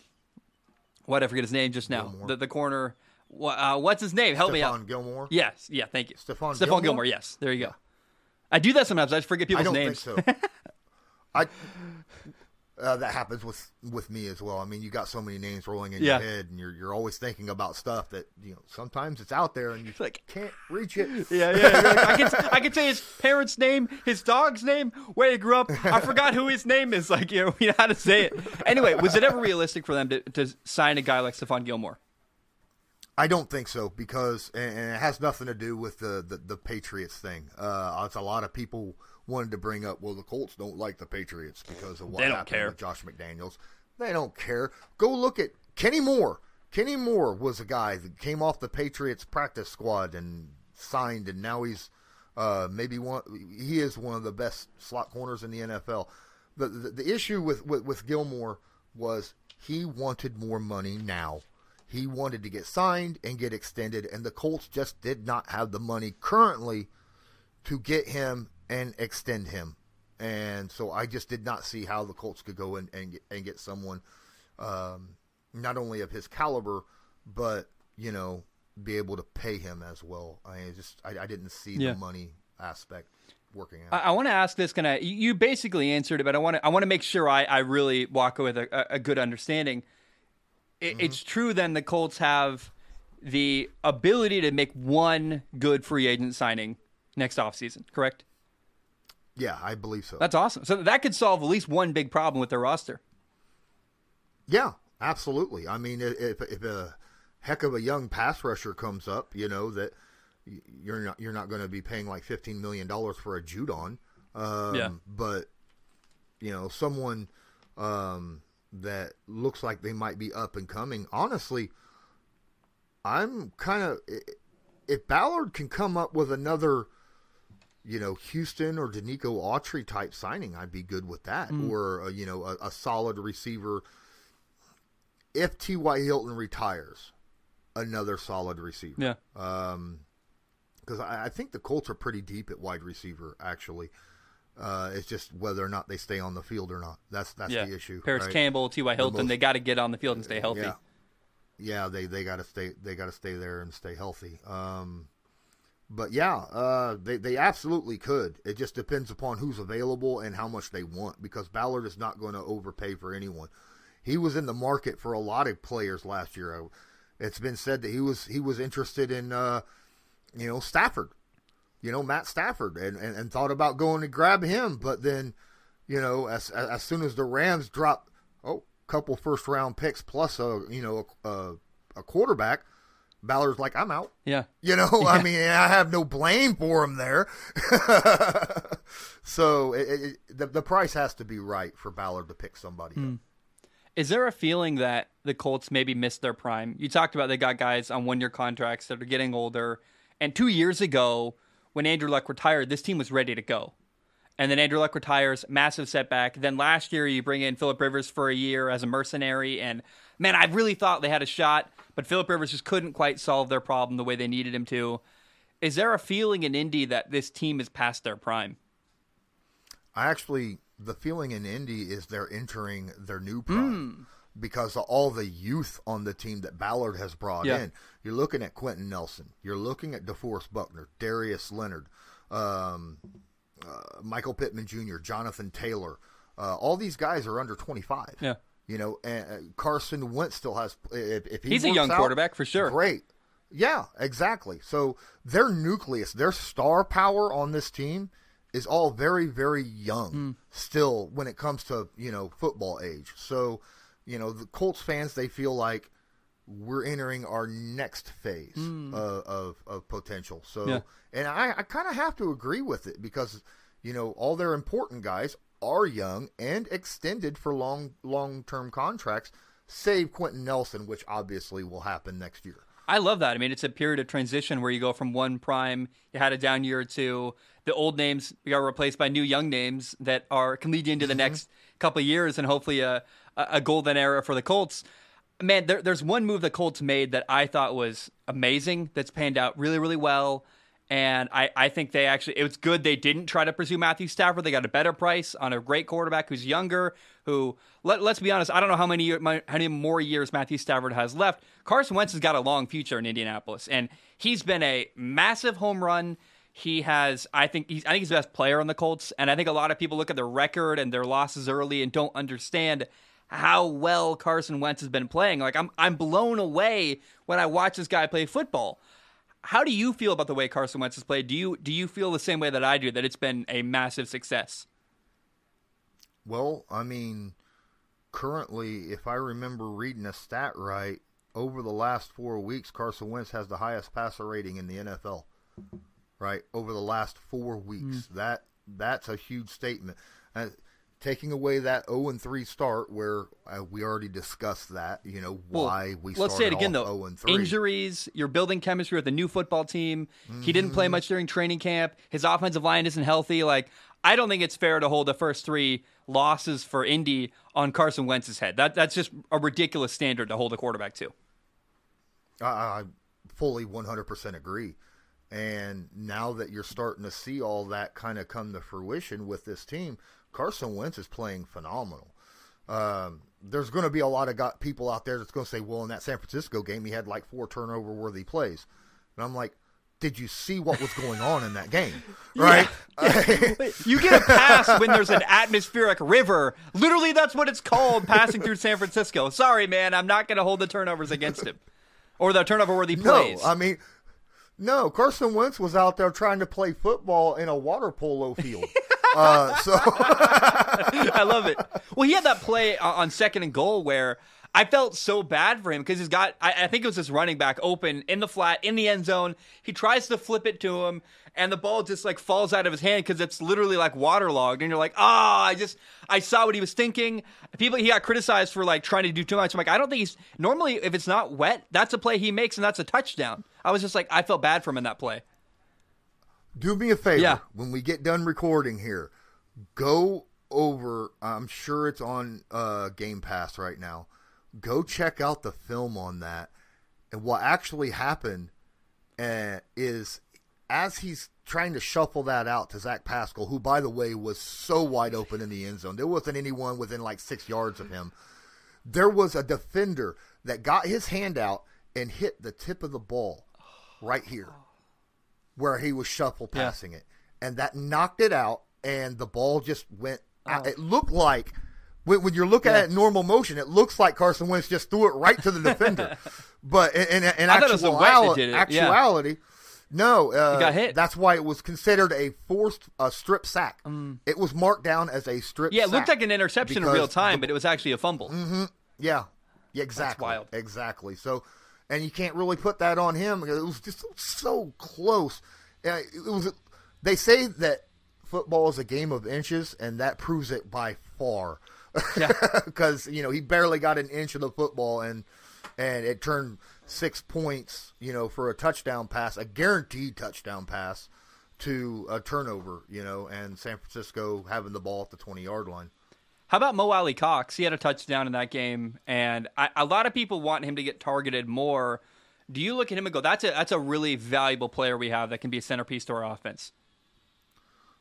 Speaker 1: what I forget his name just now, the the corner. Uh, what's his name? Help
Speaker 2: Stephon
Speaker 1: me out.
Speaker 2: Gilmore.
Speaker 1: Yes. Yeah. Thank you.
Speaker 2: Stephon.
Speaker 1: Stephon
Speaker 2: Gilmore?
Speaker 1: Gilmore. Yes. There you go. I do that sometimes. I just forget people's
Speaker 2: I don't
Speaker 1: names.
Speaker 2: Think so. I. Uh, that happens with with me as well. I mean, you got so many names rolling in
Speaker 1: yeah.
Speaker 2: your head, and you're you're always thinking about stuff that you know. Sometimes it's out there, and you
Speaker 1: like
Speaker 2: can't reach it.
Speaker 1: Yeah, yeah. Like, I can I can say his parents' name, his dog's name, where he grew up. I forgot who his name is. Like you know, you know how to say it. Anyway, was it ever realistic for them to, to sign a guy like Stephon Gilmore?
Speaker 2: I don't think so because, and it has nothing to do with the the, the Patriots thing. Uh, it's a lot of people wanted to bring up. Well, the Colts don't like the Patriots because of what happened
Speaker 1: care.
Speaker 2: with Josh McDaniels. They don't care. Go look at Kenny Moore. Kenny Moore was a guy that came off the Patriots practice squad and signed, and now he's uh, maybe one. He is one of the best slot corners in the NFL. The the, the issue with, with with Gilmore was he wanted more money now he wanted to get signed and get extended, and the Colts just did not have the money currently to get him and extend him. And so I just did not see how the Colts could go and and get, and get someone um, not only of his caliber, but you know, be able to pay him as well. I just I, I didn't see
Speaker 1: yeah.
Speaker 2: the money aspect working out.
Speaker 1: I, I want to ask this kind of you basically answered it, but I want to I want to make sure I, I really walk away with a, a good understanding it, mm-hmm. it's true then the Colts have the ability to make one good free agent signing next offseason, correct?
Speaker 2: Yeah, I believe so.
Speaker 1: That's awesome. So that could solve at least one big problem with their roster.
Speaker 2: Yeah, absolutely. I mean, if, if a heck of a young pass rusher comes up, you know that you're not you're not going to be paying like fifteen million dollars for a Judon. Um,
Speaker 1: yeah.
Speaker 2: But you know, someone um, that looks like they might be up and coming. Honestly, I'm kind of if Ballard can come up with another, you know, Houston or Denico Autry type signing, I'd be good with that. Mm. Or a, you know, a, a solid receiver. If T. Y. Hilton retires, another solid receiver.
Speaker 1: Yeah.
Speaker 2: Um, because I, I think the Colts are pretty deep at wide receiver actually. Uh, it's just whether or not they stay on the field or not. That's that's
Speaker 1: yeah.
Speaker 2: the issue.
Speaker 1: Parris
Speaker 2: right?
Speaker 1: Campbell, T.Y. Hilton, most, they got to get on the field and stay healthy.
Speaker 2: Yeah, yeah they they got to stay they got to stay there and stay healthy. Um, but yeah, uh, they they absolutely could. It just depends upon who's available and how much they want. Because Ballard is not going to overpay for anyone. He was in the market for a lot of players last year. It's been said that he was he was interested in uh, you know Stafford you know, Matt Stafford and, and, and thought about going to grab him. But then, you know, as, as soon as the Rams dropped, oh, couple first round picks plus a, you know, a, a quarterback, Ballard's like, I'm out.
Speaker 1: Yeah.
Speaker 2: You know, yeah. I mean, I have no blame for him there. so it, it, the, the price has to be right for Ballard to pick somebody mm.
Speaker 1: Is there a feeling that the Colts maybe missed their prime? You talked about they got guys on one year contracts that are getting older. And two years ago, when Andrew Luck retired, this team was ready to go. And then Andrew Luck retires, massive setback. Then last year, you bring in Philip Rivers for a year as a mercenary. And man, I really thought they had a shot, but Philip Rivers just couldn't quite solve their problem the way they needed him to. Is there a feeling in Indy that this team is past their prime?
Speaker 2: I actually, the feeling in Indy is they're entering their new prime. Mm because of all the youth on the team that Ballard has brought yeah. in. You're looking at Quenton Nelson. You're looking at DeForest Buckner, Darius Leonard, um, uh, Michael Pittman Jr., Jonathan Taylor. Uh, all these guys are under 25.
Speaker 1: Yeah.
Speaker 2: You know, uh, Carson Wentz still has. If, if he
Speaker 1: he's a young
Speaker 2: out,
Speaker 1: quarterback for sure.
Speaker 2: Great. Yeah, exactly. So their nucleus, their star power on this team is all very, very young mm. still when it comes to you know football age. So you know the Colts fans they feel like we're entering our next phase mm. of, of, of potential. So, yeah. and I, I kind of have to agree with it because, you know, all their important guys are young and extended for long long term contracts, save Quenton Nelson, which obviously will happen next year.
Speaker 1: I love that. I mean, it's a period of transition where you go from one prime, you had a down year or two. The old names got replaced by new young names that are can lead you into the mm-hmm. next couple of years and hopefully a, a golden era for the Colts man, there, there's one move the Colts made that I thought was amazing. That's panned out really, really well. And I, I think they actually, it was good they didn't try to pursue Matthew Stafford. They got a better price on a great quarterback who's younger, who, let, let's be honest, I don't know how many, how many more years Matthew Stafford has left. Carson Wentz has got a long future in Indianapolis, and he's been a massive home run. He has, I think, he's, I think he's the best player on the Colts. And I think a lot of people look at their record and their losses early and don't understand how well Carson Wentz has been playing. Like I'm I'm blown away when I watch this guy play football. How do you feel about the way Carson Wentz has played? Do you do you feel the same way that I do that it's been a massive success?
Speaker 2: Well, I mean, currently, if I remember reading a stat right, over the last four weeks, Carson Wentz has the highest passer rating in the NFL. Right over the last four weeks, mm. that that's a huge statement. Uh, taking away that 0 and 3 start where uh, we already discussed that, you know, why well, we
Speaker 1: Let's say it again though.
Speaker 2: 0 and 3.
Speaker 1: Injuries, you're building chemistry with a new football team. Mm-hmm. He didn't play mm-hmm. much during training camp. His offensive line isn't healthy. Like I don't think it's fair to hold the first 3 losses for Indy on Carson Wentz's head. That that's just a ridiculous standard to hold a quarterback to.
Speaker 2: I, I fully 100% agree. And now that you're starting to see all that kind of come to fruition with this team, Carson Wentz is playing phenomenal. Um, there's going to be a lot of got people out there that's going to say, well, in that San Francisco game, he had like four turnover worthy plays. And I'm like, did you see what was going on in that game? Right?
Speaker 1: Yeah. you get a pass when there's an atmospheric river. Literally, that's what it's called, passing through San Francisco. Sorry, man, I'm not going to hold the turnovers against him or the turnover worthy plays.
Speaker 2: No, I mean, no, Carson Wentz was out there trying to play football in a water polo field. Uh, so
Speaker 1: I love it. Well, he had that play on second and goal where I felt so bad for him because he's got, I, I, think it was this running back open in the flat in the end zone. He tries to flip it to him, and the ball just like falls out of his hand because it's literally like waterlogged. And you're like, ah, oh, I just, I saw what he was thinking. People, he got criticized for like trying to do too much. I'm like, I don't think he's, normally if it's not wet, that's a play he makes and that's a touchdown. I was just like, I felt bad for him in that play
Speaker 2: do me a favor yeah. when we get done recording here go over i'm sure it's on uh, game pass right now go check out the film on that and what actually happened uh, is as he's trying to shuffle that out to Zach Pascal, who, by the way, was so wide open in the end zone. There wasn't anyone within like six yards of him. There was a defender that got his hand out and hit the tip of the ball right here where he was shuffle passing yeah. it, and that knocked it out, and the ball just went. Oh. Out. It looked like when, when you're looking yeah. at normal motion, it looks like Carson Wentz just threw it right to the defender. but in, in, in actuality, actuality no, uh,
Speaker 1: got hit.
Speaker 2: That's why it was considered a forced a strip sack. Mm. It was marked down as a strip.
Speaker 1: Yeah, it looked like an interception in real time, the, but it was actually a fumble.
Speaker 2: Mm-hmm, yeah, yeah, exactly. That's wild. Exactly. So and you can't really put that on him. It was just so close. It was. They say that football is a game of inches, and that proves it by far. Because yeah. you know he barely got an inch of the football, and and it turned six points. You know for a touchdown pass, a guaranteed touchdown pass to a turnover. You know, and San Francisco having the ball at the twenty yard line.
Speaker 1: How about Mo Alie-Cox? He had a touchdown in that game, and I, a lot of people want him to get targeted more. Do you look at him and go, "That's a that's a really valuable player we have that can be a centerpiece to our offense"?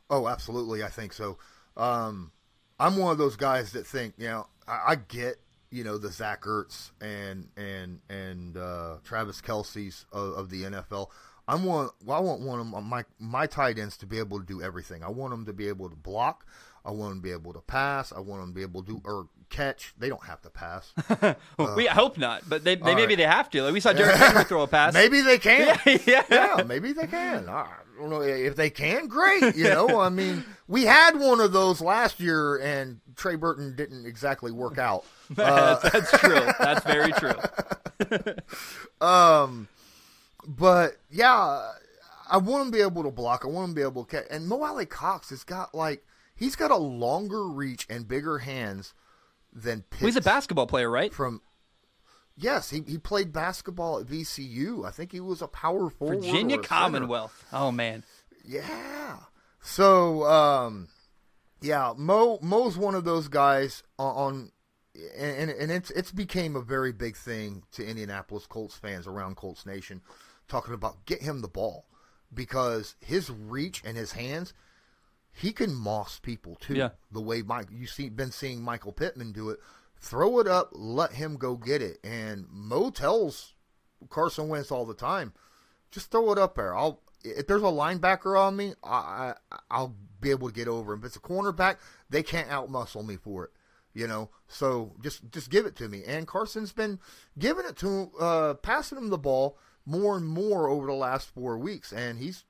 Speaker 2: Oh, absolutely, I think so. Um, I'm one of those guys that think, you know, I, I get, you know, the Zach Ertz and and and uh, Travis Kelce's of, of the NFL. I'm one. Well, I want one of my my tight ends to be able to do everything. I want them to be able to block. I want them to be able to pass. I want them to be able to or catch. They don't have to pass.
Speaker 1: uh, we hope not, but they, they maybe right. they have to. Like we saw Derrick Henry throw a pass.
Speaker 2: maybe they can. Yeah, yeah. yeah maybe they can. I don't know if they can. Great. You know, I mean, we had one of those last year, and Trey Burton didn't exactly work out.
Speaker 1: Uh, that's, that's true. That's very true.
Speaker 2: um, but yeah, I want him to be able to block. I want him to be able to catch. And Mo Alie-Cox has got like he's got a longer reach and bigger hands than Pitts.
Speaker 1: Well, he's a basketball player, right?
Speaker 2: From yes, he, he played basketball at VCU. I think he was a power forward.
Speaker 1: Virginia Commonwealth. Oh man.
Speaker 2: Yeah. So um, yeah, Mo Mo's one of those guys on, and and it's it's became a very big thing to Indianapolis Colts fans around Colts Nation, talking about get him the ball because his reach and his hands he can moss people too.
Speaker 1: Yeah.
Speaker 2: The way Mike you see been seeing Michael Pittman do it. Throw it up, let him go get it. And Mo tells Carson Wentz all the time, just throw it up there. I'll if there's a linebacker on me, I, I I'll be able to get over him. If it's a cornerback, they can't outmuscle me for it. You know, so just just give it to me. And Carson's been giving it to uh, passing him the ball more and more over the last four weeks, and he's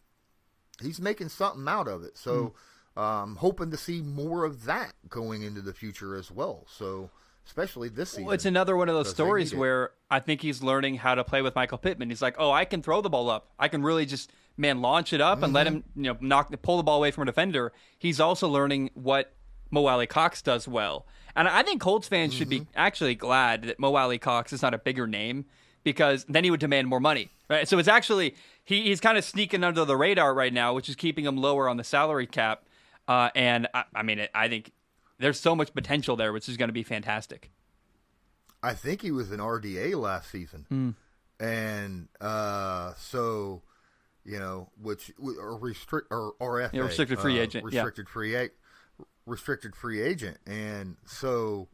Speaker 2: he's making something out of it. So. Mm um, hoping to see more of that going into the future as well. So, especially this season.
Speaker 1: Well, it's another one of those stories where I think he's learning how to play with Michael Pittman. He's like, oh, I can throw the ball up. I can really just man launch it up mm-hmm. and let mm-hmm. him you know knock pull the ball away from a defender. He's also learning what Mo Alie-Cox does well. And I think Colts fans mm-hmm. should be mm-hmm. actually glad that Mo Alie-Cox is not a bigger name because then he would demand more money. Right? So it's actually he, he's kind of sneaking under the radar right now, which is keeping him lower on the salary cap. Uh, and I, I mean, I think there's so much potential there, which is going to be fantastic.
Speaker 2: I think he was an RDA last season,
Speaker 1: mm.
Speaker 2: and uh, so you know, which or restrict or RFA,
Speaker 1: yeah, restricted free uh, agent,
Speaker 2: restricted
Speaker 1: yeah.
Speaker 2: free agent, restricted free agent, and so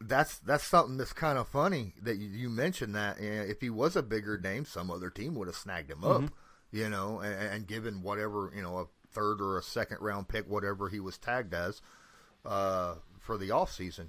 Speaker 2: that's that's something that's kind of funny that you, you mentioned that. And if he was a bigger name, some other team would have snagged him up, mm-hmm. you know, and, and given whatever you know a third or a second round pick, whatever he was tagged as, uh, for the offseason.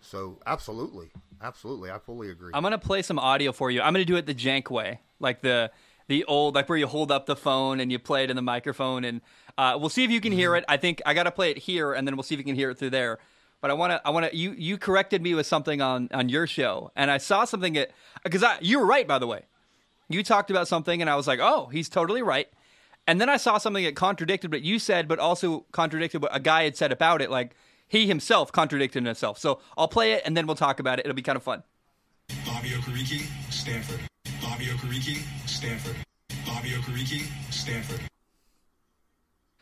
Speaker 2: So absolutely, absolutely, I fully agree.
Speaker 1: I'm gonna play some audio for you. I'm gonna do it the jank way, like the the old, like where you hold up the phone and you play it in the microphone, and uh, we'll see if you can hear mm-hmm. it. I think I gotta play it here, and then we'll see if you can hear it through there. But I want to, I want to. You you corrected me with something on on your show, and I saw something that because you were right, by the way. You talked about something, and I was like, oh, he's totally right. And then I saw something that contradicted what you said, but also contradicted what a guy had said about it. Like he himself contradicted himself. So I'll play it and then we'll talk about it. It'll be kind of fun.
Speaker 3: Bobby Okereke, Stanford. Bobby Okereke, Stanford. Bobby Okereke, Stanford.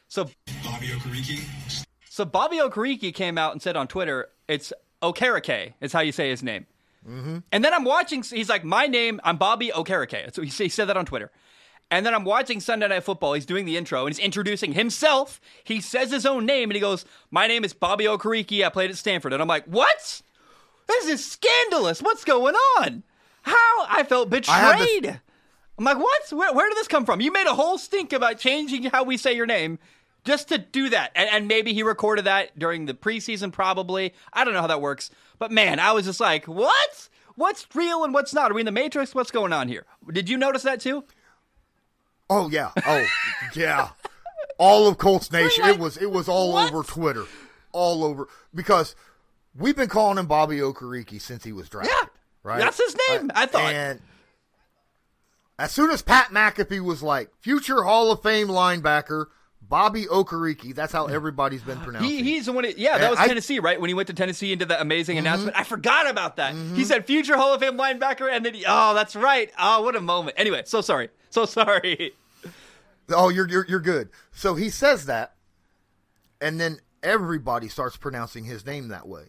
Speaker 1: So
Speaker 3: Bobby Okereke.
Speaker 1: So Bobby Okereke came out and said on Twitter, it's Okereke is how you say his name.
Speaker 2: Mm-hmm.
Speaker 1: And then I'm watching. He's like, my name. I'm Bobby Okereke. So he said that on Twitter. And then I'm watching Sunday Night Football. He's doing the intro and he's introducing himself. He says his own name and he goes, My name is Bobby Okereke. I played at Stanford. And I'm like, What? This is scandalous. What's going on? How? I felt betrayed. I I'm like, What? Where, where, did this come from? You made a whole stink about changing how we say your name just to do that. And, and maybe he recorded that during the preseason, probably. I don't know how that works. But man, I was just like, What? What's real and what's not? Are we in the Matrix? What's going on here? Did you notice that too?
Speaker 2: Oh yeah. Oh yeah. All of Colts Nation. Like, it was it was all what? over Twitter, all over because we've been calling him Bobby Okereke since he was drafted. Yeah, right.
Speaker 1: That's his name. Uh, I thought.
Speaker 2: And as soon as Pat McAfee was like future Hall of Fame linebacker Bobby Okereke, that's how everybody's been pronouncing.
Speaker 1: He, he's the one. Yeah, that was I, Tennessee, right? When he went to Tennessee and did that amazing mm-hmm. announcement. I forgot about that. Mm-hmm. He said future Hall of Fame linebacker, and then he, oh, that's right. Oh, what a moment. Anyway, so sorry, so sorry.
Speaker 2: Oh, you're you're you're good. So he says that, and then everybody starts pronouncing his name that way.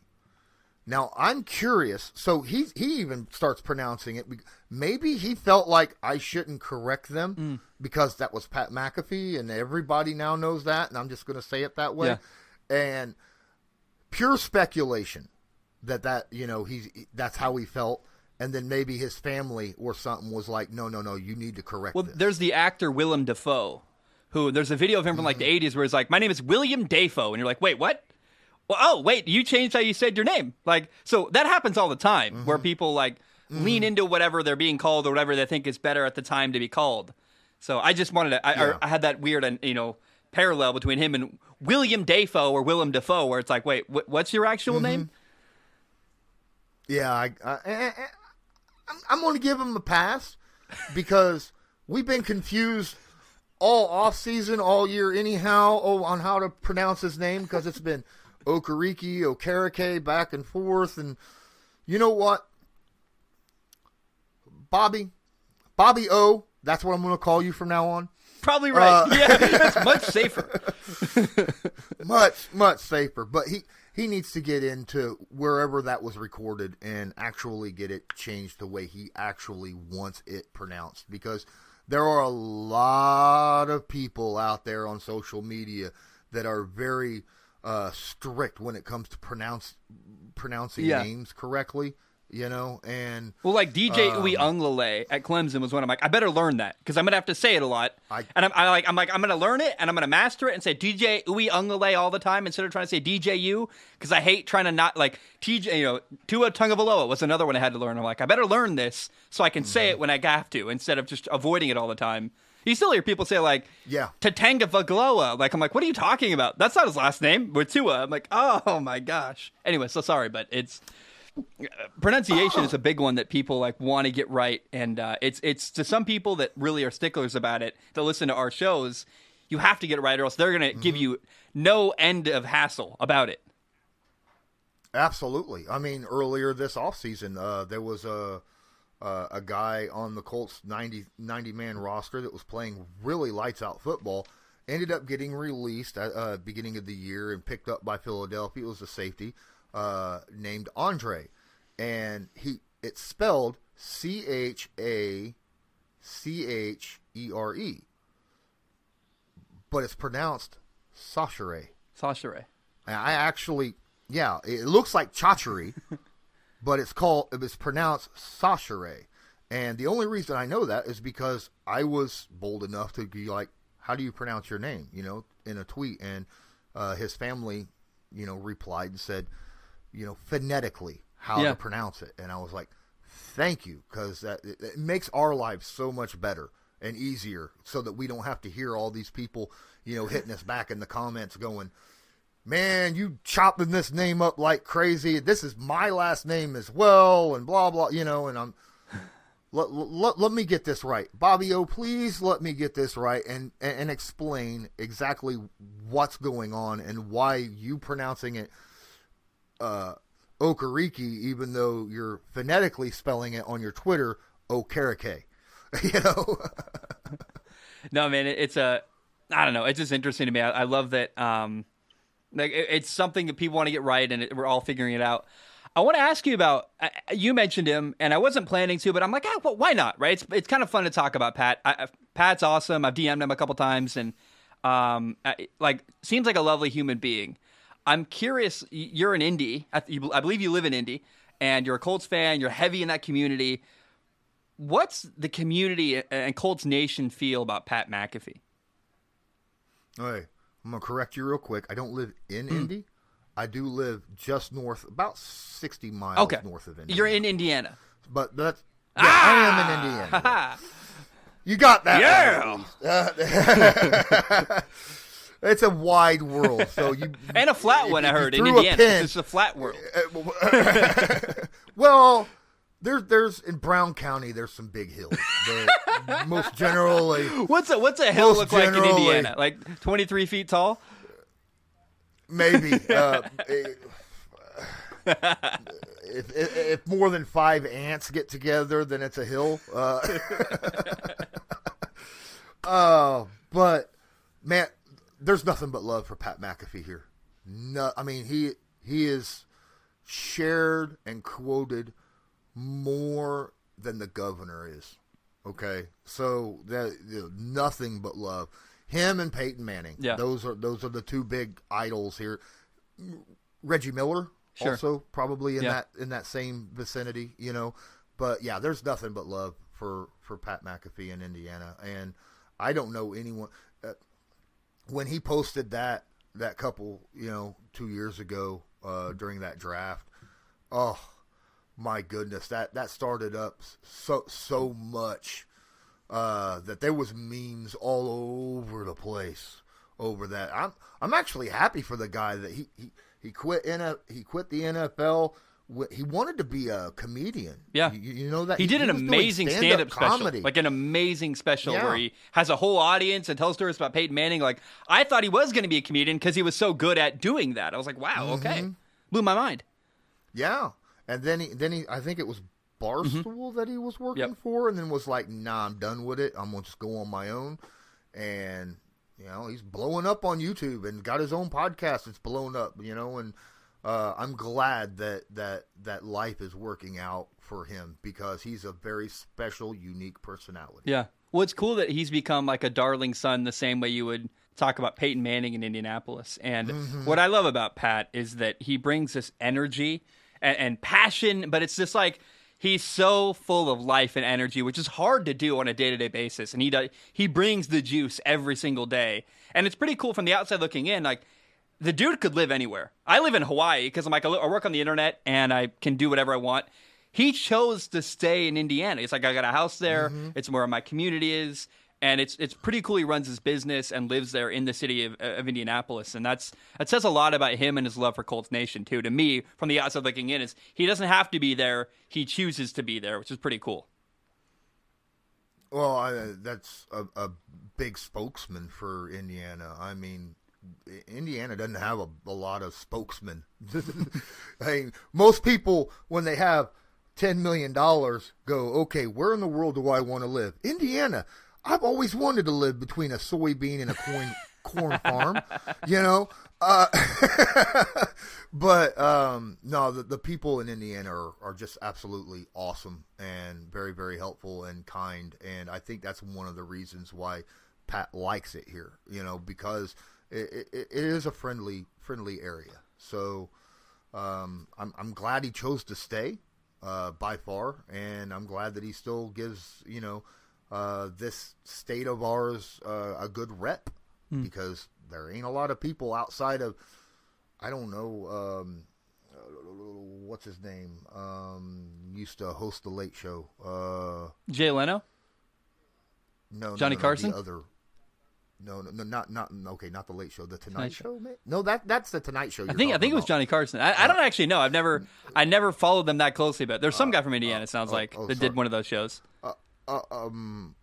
Speaker 2: Now I'm curious. So he he even starts pronouncing it. Maybe he felt like I shouldn't correct them mm. because that was Pat McAfee, and everybody now knows that, and I'm just going to say it that way. Yeah. And pure speculation that that you know he's that's how he felt. And then maybe his family or something was like, no, no, no, you need to correct.
Speaker 1: Well,
Speaker 2: this.
Speaker 1: there's the actor Willem Dafoe, who there's a video of him from like the '80s mm-hmm. where he's like, "My name is William Dafoe," and you're like, "Wait, what?" well, oh wait, you changed how you said your name. Like so that happens all the time mm-hmm. where people like mm-hmm. lean into whatever they're being called or whatever they think is better at the time to be called. So I just wanted to. I, yeah. I, had that weird and you know parallel between him and William Dafoe or Willem Dafoe, where it's like, wait, wh- what's your actual mm-hmm. name?
Speaker 2: Yeah, I, I, am I'm going to give him a pass because we've been confused all off season, all year, anyhow, oh, on how to pronounce his name because it's been Okereke, Okereke, back and forth. And you know what? Bobby, Bobby O, that's what I'm going to call you from now on.
Speaker 1: Probably right. Uh, yeah, that's much safer.
Speaker 2: much, much safer. But he, he needs to get into wherever that was recorded and actually get it changed the way he actually wants it pronounced. Because there are a lot of people out there on social media that are very uh, strict when it comes to pronounce pronouncing yeah. names correctly. You know, and
Speaker 1: well, like DJ um, Uiagalelei at Clemson was one. I'm like, I better learn that because I'm gonna have to say it a lot. I, and I'm I like, I'm like, I'm gonna learn it and I'm gonna master it and say DJ Uiagalelei all the time instead of trying to say DJ DJU because I hate trying to not like TJ. You know, Tua Tagovailoa was another one I had to learn. I'm like, I better learn this so I can mm-hmm. say it when I have to instead of just avoiding it all the time. You still hear people say like,
Speaker 2: "Yeah,
Speaker 1: Tatanga Vagloa." Like I'm like, what are you talking about? That's not his last name. With Tua, I'm like, oh my gosh. Anyway, so sorry, but it's pronunciation is a big one that people like want to get right, and uh, it's it's to some people that really are sticklers about it to listen to our shows. You have to get it right, or else they're going to mm-hmm. give you no end of hassle about it.
Speaker 2: Absolutely. I mean, earlier this offseason, uh, there was a uh, a guy on the Colts 90, 90 man roster that was playing really lights out football. Ended up getting released at uh, beginning of the year and picked up by Philadelphia. It was a safety uh, named Andre, and he it's spelled C H A C H E R E, but it's pronounced Sachere.
Speaker 1: Sachere.
Speaker 2: I actually, yeah, it looks like Chachery. but it's called it's pronounced Sachere. And the only reason I know that is because I was bold enough to be like, "How do you pronounce your name?" You know, in a tweet, and uh, his family, you know, replied and said, you know, phonetically how yeah. to pronounce it, and I was like, "Thank you," because that it, it makes our lives so much better and easier, so that we don't have to hear all these people, you know, hitting us back in the comments going man, you chopping this name up like crazy. This is my last name as well, and blah blah. You know, and I'm let, let, let me get this right, Bobby O. Please let me get this right and and explain exactly what's going on and why you pronouncing it uh, Okereke, even though you're phonetically spelling it on your Twitter Okereke. you know.
Speaker 1: no, man, it, it's a. I don't know. It's just interesting to me. I, I love that. Um, like it's something that people want to get right, and it, we're all figuring it out. I want to ask you about. You mentioned him, and I wasn't planning to, but I'm like, ah, well, why not? Right? It's it's kind of fun to talk about Pat. I, Pat's awesome. I've DM'd him a couple times, and um, like seems like a lovely human being. I'm curious. You're in Indy. I, I believe you live in Indy, and you're a Colts fan. You're heavy in that community. What's the community and Colts Nation feel about Pat McAfee?
Speaker 2: Hey, I'm gonna correct you real quick. I don't live in mm. Indy. I do live just north, about 60 miles okay. north of Indy.
Speaker 1: You're in Indiana,
Speaker 2: but that's yeah, ah! I am in Indiana. you got that?
Speaker 1: Yeah.
Speaker 2: Uh, it's a wide world, so you
Speaker 1: and a flat one. I heard in Indiana. It's a flat world.
Speaker 2: well, there's there's in Brown County there's some big hills. Most generally,
Speaker 1: What's a what's a hill look like in Indiana? Like twenty three feet tall?
Speaker 2: maybe uh, if, if, if more than five ants get together, then it's a hill. Uh, uh, but man, there's nothing but love for Pat McAfee here. No, I mean he he is shared and quoted more than the governor is. Okay, so that you know, nothing but love. Him and Peyton Manning.
Speaker 1: Yeah.
Speaker 2: those are those are the two big idols here. Reggie Miller
Speaker 1: Sure.
Speaker 2: also probably in
Speaker 1: Yeah.
Speaker 2: that in that same vicinity, you know. But yeah, there's nothing but love for for Pat McAfee in Indiana, and I don't know anyone. When he posted that that couple, you know, two years ago uh, during that draft, oh my goodness, that that started up so so much uh, that there was memes all over the place over that. I'm I'm actually happy for the guy that he he, he quit a he quit the NFL. He wanted to be a comedian.
Speaker 1: Yeah.
Speaker 2: you, you know that
Speaker 1: He did an
Speaker 2: was doing
Speaker 1: amazing stand up special.
Speaker 2: comedy.
Speaker 1: Like an amazing special
Speaker 2: Yeah.
Speaker 1: where he has a whole audience and tells stories about Peyton Manning. Like I thought he was going to be a comedian because he was so good at doing that. I was like, wow, okay.
Speaker 2: Mm-hmm.
Speaker 1: Blew my mind.
Speaker 2: Yeah, and then he then he I think it was Barstool that he was working
Speaker 1: Mm-hmm. Yep.
Speaker 2: for, and then was like, "Nah, I'm done with it. I'm gonna just go on my own." And you know, he's blowing up on YouTube and got his own podcast. It's blown up, you know, and uh, I'm glad that that that life is working out for him because he's a very special, unique personality.
Speaker 1: Yeah. Well, it's cool that he's become like a darling son the same way you would talk about Peyton Manning in Indianapolis. And
Speaker 2: Mm-hmm.
Speaker 1: what I love about Pat is that he brings this energy and, and passion, but it's just like he's so full of life and energy, which is hard to do on a day to day basis. And he does, he brings the juice every single day. And it's pretty cool from the outside looking in. Like, the dude could live anywhere. I live in Hawaii because I'm like I work on the internet and I can do whatever I want. He chose to stay in Indiana. It's like I got a house there. Mm-hmm. It's where my community is, and it's it's pretty cool. He runs his business and lives there in the city of, of Indianapolis, and that's that says a lot about him and his love for Colts Nation too. To me, from the outside looking in, is he doesn't have to be there. He chooses to be there, which is pretty cool.
Speaker 2: Well, I, that's a, a big spokesman for Indiana. I mean, Indiana doesn't have a, a lot of spokesmen. I mean, most people, when they have $10 million, go, okay, where in the world do I want to live? Indiana. I've always wanted to live between a soybean and a corn, corn farm, you know? Uh, but um, no, the, the people in Indiana are, are just absolutely awesome and very, very helpful and kind. And I think that's one of the reasons why Pat likes it here, you know, because it, it, it is a friendly, friendly area. So um, I'm, I'm glad he chose to stay uh, by far, and I'm glad that he still gives, you know, uh, this state of ours uh, a good rep because there ain't a lot of people outside of I don't know um, uh, what's his name um, used to host the Late Show. Uh,
Speaker 1: Jay Leno.
Speaker 2: no, no,
Speaker 1: Johnny
Speaker 2: no, no,
Speaker 1: Carson?
Speaker 2: The other. No, no, no, not not okay, not the Late Show. The Tonight,
Speaker 1: Tonight
Speaker 2: Show. ma- No, that that's the Tonight Show.
Speaker 1: I think I think it was Johnny Carson. I, I don't actually know. I've never I never followed them that closely, but there's some guy from Indiana. It sounds
Speaker 2: oh,
Speaker 1: like
Speaker 2: oh,
Speaker 1: that
Speaker 2: sorry.
Speaker 1: did one of those shows.
Speaker 2: Uh, um,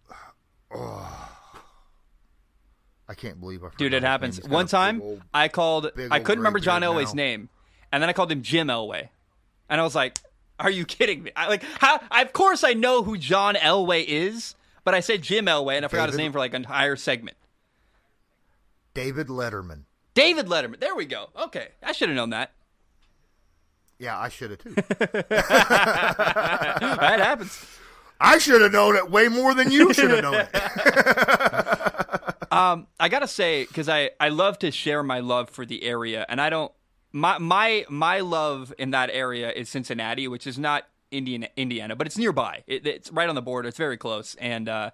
Speaker 2: oh, I can't believe I.
Speaker 1: Dude, it happens.
Speaker 2: name. He's got
Speaker 1: One time,
Speaker 2: old-
Speaker 1: I called. I couldn't remember John Elway's
Speaker 2: now.
Speaker 1: name, and then I called him Jim Elway, and I was like, "Are you kidding me?" I, like, how? I, of course, I know who John Elway is, but I said Jim Elway, and I forgot his name for like an entire segment.
Speaker 2: David Letterman.
Speaker 1: David Letterman. There we go. Okay, I should have known that.
Speaker 2: Yeah, I should have too.
Speaker 1: that happens.
Speaker 2: I should have known it way more than you should have known it.
Speaker 1: Um, I gotta say because I I love to share my love for the area, and I don't my my my love in that area is Cincinnati, which is not Indiana, Indiana, but it's nearby. It, it's right on the border. It's very close, and uh,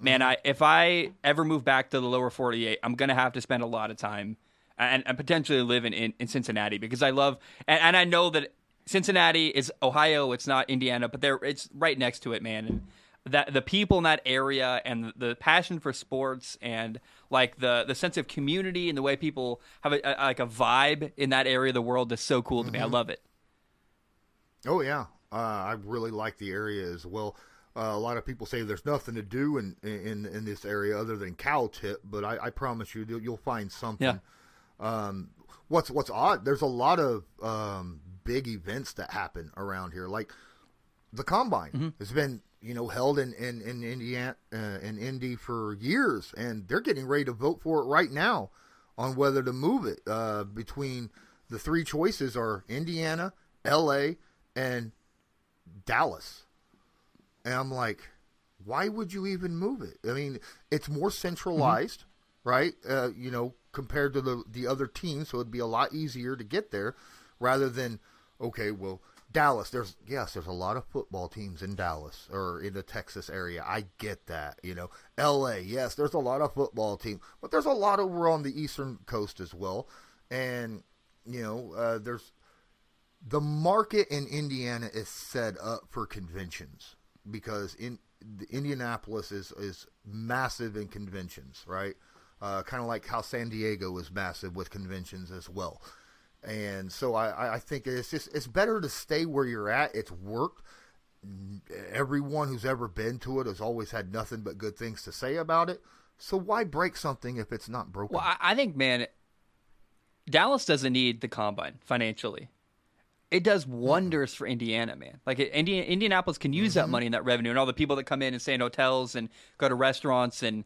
Speaker 1: man, I if I ever move back to the lower forty eight, I'm gonna have to spend a lot of time and, and potentially live in, in, in Cincinnati because I love and, and I know that Cincinnati is Ohio. It's not Indiana, but they're it's right next to it, man. And that the people in that area and the passion for sports and like the the sense of community and the way people have a, a like a vibe in that area of the world is so cool to me. I love it.
Speaker 2: Oh yeah, Uh, I really like the area as well. Uh, a lot of people say there's nothing to do in in, in this area other than cow tip, but I, I promise you you'll find something.
Speaker 1: Yeah.
Speaker 2: Um, what's what's odd? There's a lot of um, big events that happen around here, like the combine
Speaker 1: Mm-hmm.
Speaker 2: has been you know held in in in Indiana uh, in Indy for years, and they're getting ready to vote for it right now on whether to move it. Uh, between the three choices are Indiana, L.A., and Dallas, and I'm like, why would you even move it? I mean, it's more centralized, right? Uh, you know, compared to the the other teams, so it'd be a lot easier to get there, rather than okay, well, Dallas. There's yes, there's a lot of football teams in Dallas or in the Texas area. I get that, you know. L.A. Yes, there's a lot of football teams, but there's a lot over on the eastern coast as well, and you know, uh, there's the market in Indiana is set up for conventions because in Indianapolis is is massive in conventions, right? Uh, kind of like how San Diego is massive with conventions as well. And so I, I think it's just it's better to stay where you're at. It's worked. Everyone who's ever been to it has always had nothing but good things to say about it. So why break something if it's not broken?
Speaker 1: Well, I, I think, man, Dallas doesn't need the combine financially. It does wonders for Indiana, man. Like Indiana, Indianapolis can use that money and that revenue, and all the people that come in and stay in hotels and go to restaurants. And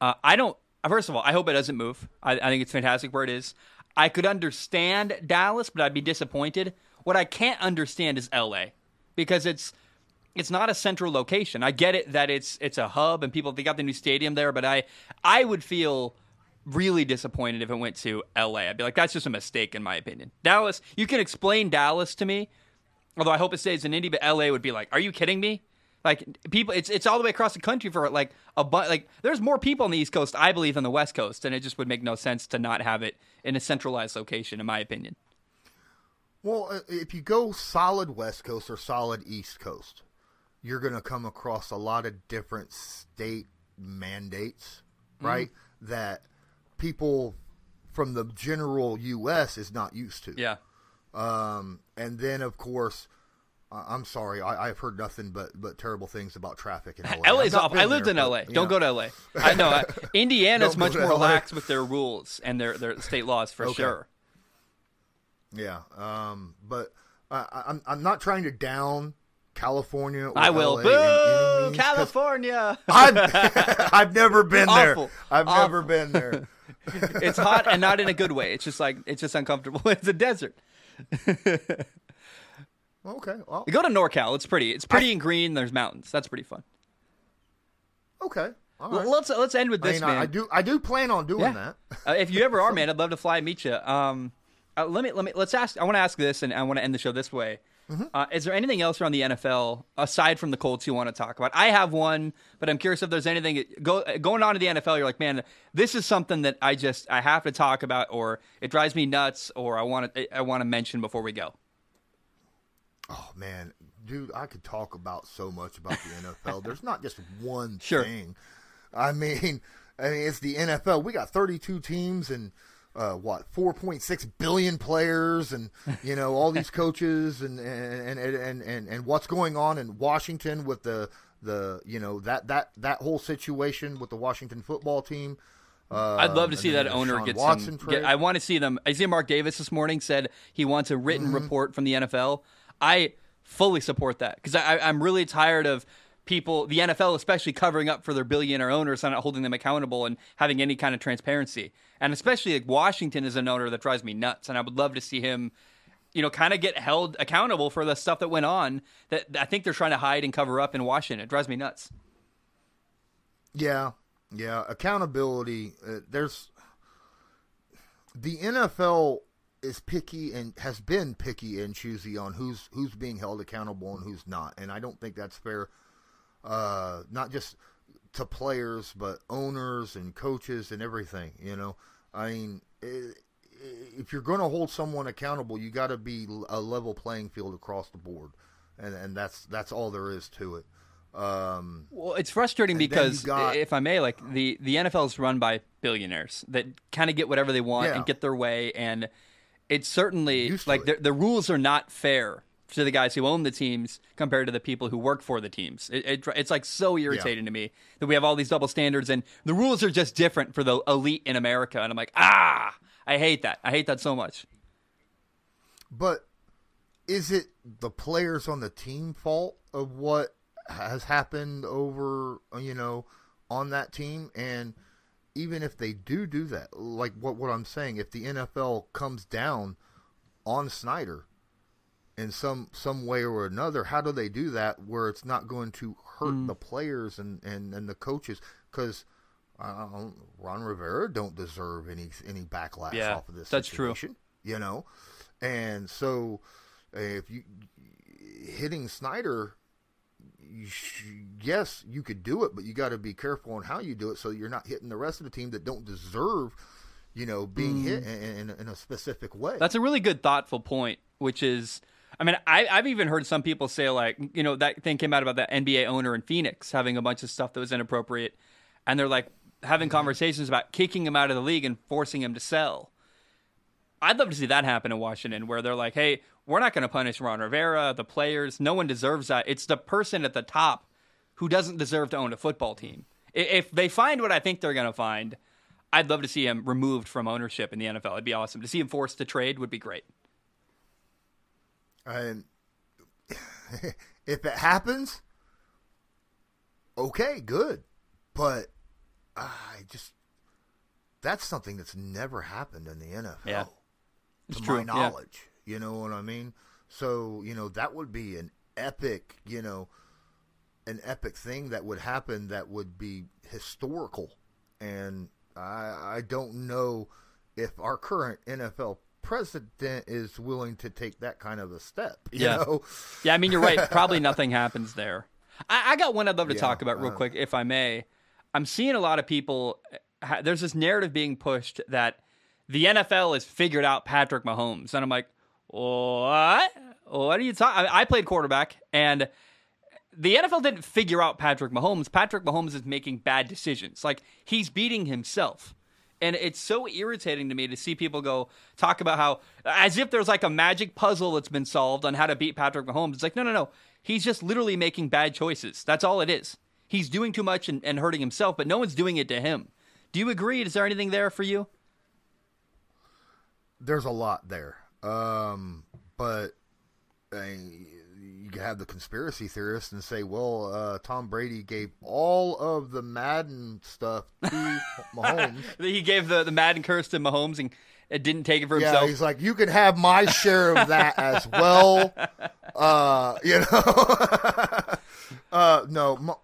Speaker 1: uh, I don't. First of all, I hope it doesn't move. I, I think it's fantastic where it is. I could understand Dallas, but I'd be disappointed. What I can't understand is LA because it's it's not a central location. I get it that it's it's a hub and people they got the new stadium there, but I I would feel really disappointed if it went to LA. I'd be like, that's just a mistake in my opinion. Dallas, you can explain Dallas to me, although I hope it stays in Indy, but LA would be like, are you kidding me? Like people, it's it's all the way across the country for like a but like there's more people on the East Coast, I believe, than the West Coast, and it just would make no sense to not have it in a centralized location, in my opinion.
Speaker 2: Well, uh, if you go solid West Coast or solid East Coast, you're going to come across a lot of different state mandates, right? That people from the general U.S. is not used to.
Speaker 1: Yeah.
Speaker 2: Um, and then, of course, I- I'm sorry, I- I've heard nothing but, but terrible things about traffic in LA.
Speaker 1: LA's awful. I lived
Speaker 2: there,
Speaker 1: in LA.
Speaker 2: you
Speaker 1: Don't
Speaker 2: know.
Speaker 1: go to LA. I know. I- Indiana's much more
Speaker 2: LA.
Speaker 1: lax with their rules and their, their state laws for
Speaker 2: Okay.
Speaker 1: sure.
Speaker 2: Yeah, um, but I, I- I'm I'm not trying to down California. Or
Speaker 1: I will.
Speaker 2: LA
Speaker 1: Boo!
Speaker 2: means,
Speaker 1: California.
Speaker 2: I've, I've never been there. I've
Speaker 1: Awful.
Speaker 2: never been there.
Speaker 1: it's hot and not in a good way. It's just like it's just uncomfortable. It's a desert.
Speaker 2: Okay, well,
Speaker 1: Go to NorCal. It's pretty. It's pretty and green. There's mountains. That's pretty fun.
Speaker 2: okay. All
Speaker 1: L- Let's let's end with
Speaker 2: I
Speaker 1: this,
Speaker 2: mean, I,
Speaker 1: man.
Speaker 2: I do I do plan on doing
Speaker 1: Yeah.
Speaker 2: that.
Speaker 1: uh, if you ever are, man, I'd love to fly and meet you. Um, uh, let me let me let's ask. I want to ask this, and I want to end the show this way.
Speaker 2: Mm-hmm.
Speaker 1: Uh, is there anything else around the NFL aside from the Colts you want to talk about? I have one, but I'm curious if there's anything go, going on in the NFL. You're like, man, this is something that I just I have to talk about, or it drives me nuts, or I want to I want to mention before we go.
Speaker 2: Oh man, dude, I could talk about so much about the NFL. There's not just one
Speaker 1: Sure.
Speaker 2: thing. I mean, I mean, it's the NFL. We got 32 teams and uh, what 4.6 billion players, and you know all these coaches, and and, and and and and what's going on in Washington with the the you know that that that whole situation with the Washington football team. Uh,
Speaker 1: I'd love to see that owner get
Speaker 2: Watson
Speaker 1: some. Get, I want to see them. I see Mark Davis this morning said he wants a written
Speaker 2: Mm-hmm.
Speaker 1: report from the NFL. I fully support that because I, I'm really tired of people, the NFL especially, covering up for their billionaire owners and not holding them accountable and having any kind of transparency. And especially like Washington is an owner that drives me nuts, and I would love to see him. You know, kind of get held accountable for the stuff that went on that I think they're trying to hide and cover up in Washington. It drives me nuts.
Speaker 2: Yeah, yeah. Accountability. Uh, there's the NFL is picky and has been picky and choosy on who's who's being held accountable and who's not, and I don't think that's fair. Uh, not just to players, but owners and coaches and everything. You know, I mean. if you're going to hold someone accountable, you got to be a level playing field across the board, and and that's that's all there is to it. Um,
Speaker 1: Well, it's frustrating because,
Speaker 2: got-
Speaker 1: if I may, like the the NFL is run by billionaires that kind of get whatever they want
Speaker 2: Yeah.
Speaker 1: and get their way, and it's certainly like the, the rules are not fair to the guys who own the teams compared to the people who work for the teams. It, it, it's like so irritating yeah. to me that we have all these double standards and the rules are just different for the elite in America. And I'm like, ah, I hate that. I hate that so much.
Speaker 2: But is it the players on the team fault of what has happened over, you know, on that team? And even if they do do that, like what what I'm saying, if the NFL comes down on Snyder in some some way or another, how do they do that where it's not going to hurt mm. the players and, and, and the coaches? Because uh, Ron Rivera don't deserve any any backlash yeah, off of this. That's situation, true. You know, and so if you hitting Snyder you sh- yes, you could do it, but you got to be careful on how you do it so you're not hitting the rest of the team that don't deserve, you know, being mm. hit in, in, in, a specific way.
Speaker 1: That's a really good, thoughtful point, which is, I mean, I, I've even heard some people say, like, you know, that thing came out about that NBA owner in Phoenix having a bunch of stuff that was inappropriate. And they're like having mm-hmm. conversations about kicking him out of the league and forcing him to sell. I'd love to see that happen in Washington, where they're like, "Hey, we're not going to punish Ron Rivera, the players. No one deserves that. It's the person at the top who doesn't deserve to own a football team. If they find what I think they're going to find, I'd love to see him removed from ownership in the NFL. It'd be awesome to see him forced to trade. Would be great.
Speaker 2: And if it happens, okay, good. But ah, I just that's something that's never happened in the NFL.
Speaker 1: Yeah.
Speaker 2: It's
Speaker 1: to
Speaker 2: true. my knowledge. Yeah. You know what I mean? So, you know, that would be an epic, you know, an epic thing that would happen that would be historical. And I I don't know if our current NFL president is willing to take that kind of a step.
Speaker 1: yeah.
Speaker 2: Know?
Speaker 1: Yeah, I mean you're right. Probably nothing happens there. I, I, got one I'd love to yeah, talk about real uh, quick, if I may. I'm seeing a lot of people there's this narrative being pushed that the NFL has figured out Patrick Mahomes, and I'm like, what? What are you talking? I played quarterback, and the NFL didn't figure out Patrick Mahomes. Patrick Mahomes is making bad decisions. Like he's beating himself. And it's so irritating to me to see people go talk about how, as if there's like a magic puzzle that's been solved on how to beat Patrick Mahomes. It's like, no, no, no. He's just literally making bad choices. That's all it is. He's doing too much and, and hurting himself, but no one's doing it to him. Do you agree? Is there anything there for you?
Speaker 2: There's a lot there, um, but uh, you can have the conspiracy theorists and say, well, uh, Tom Brady gave all of the Madden stuff to Mahomes.
Speaker 1: he gave the, the Madden curse to Mahomes and it didn't take it for
Speaker 2: yeah,
Speaker 1: himself.
Speaker 2: He's like, you can have my share of that as well. Uh, you know, uh, no,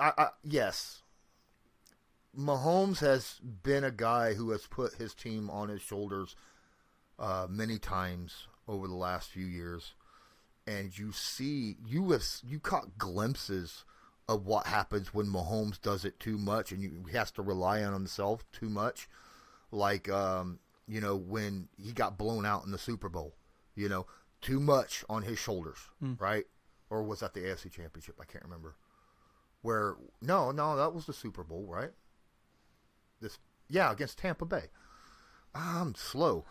Speaker 2: I, I, yes, Mahomes has been a guy who has put his team on his shoulders uh, many times over the last few years, and you see you have you caught glimpses of what happens when Mahomes does it too much and you, he has to rely on himself too much, like um, you know when he got blown out in the Super Bowl, you know, too much on his shoulders, mm. right? Or was that the AFC Championship? I can't remember. Where no, no, that was the Super Bowl, right? this yeah against Tampa Bay. I'm slow.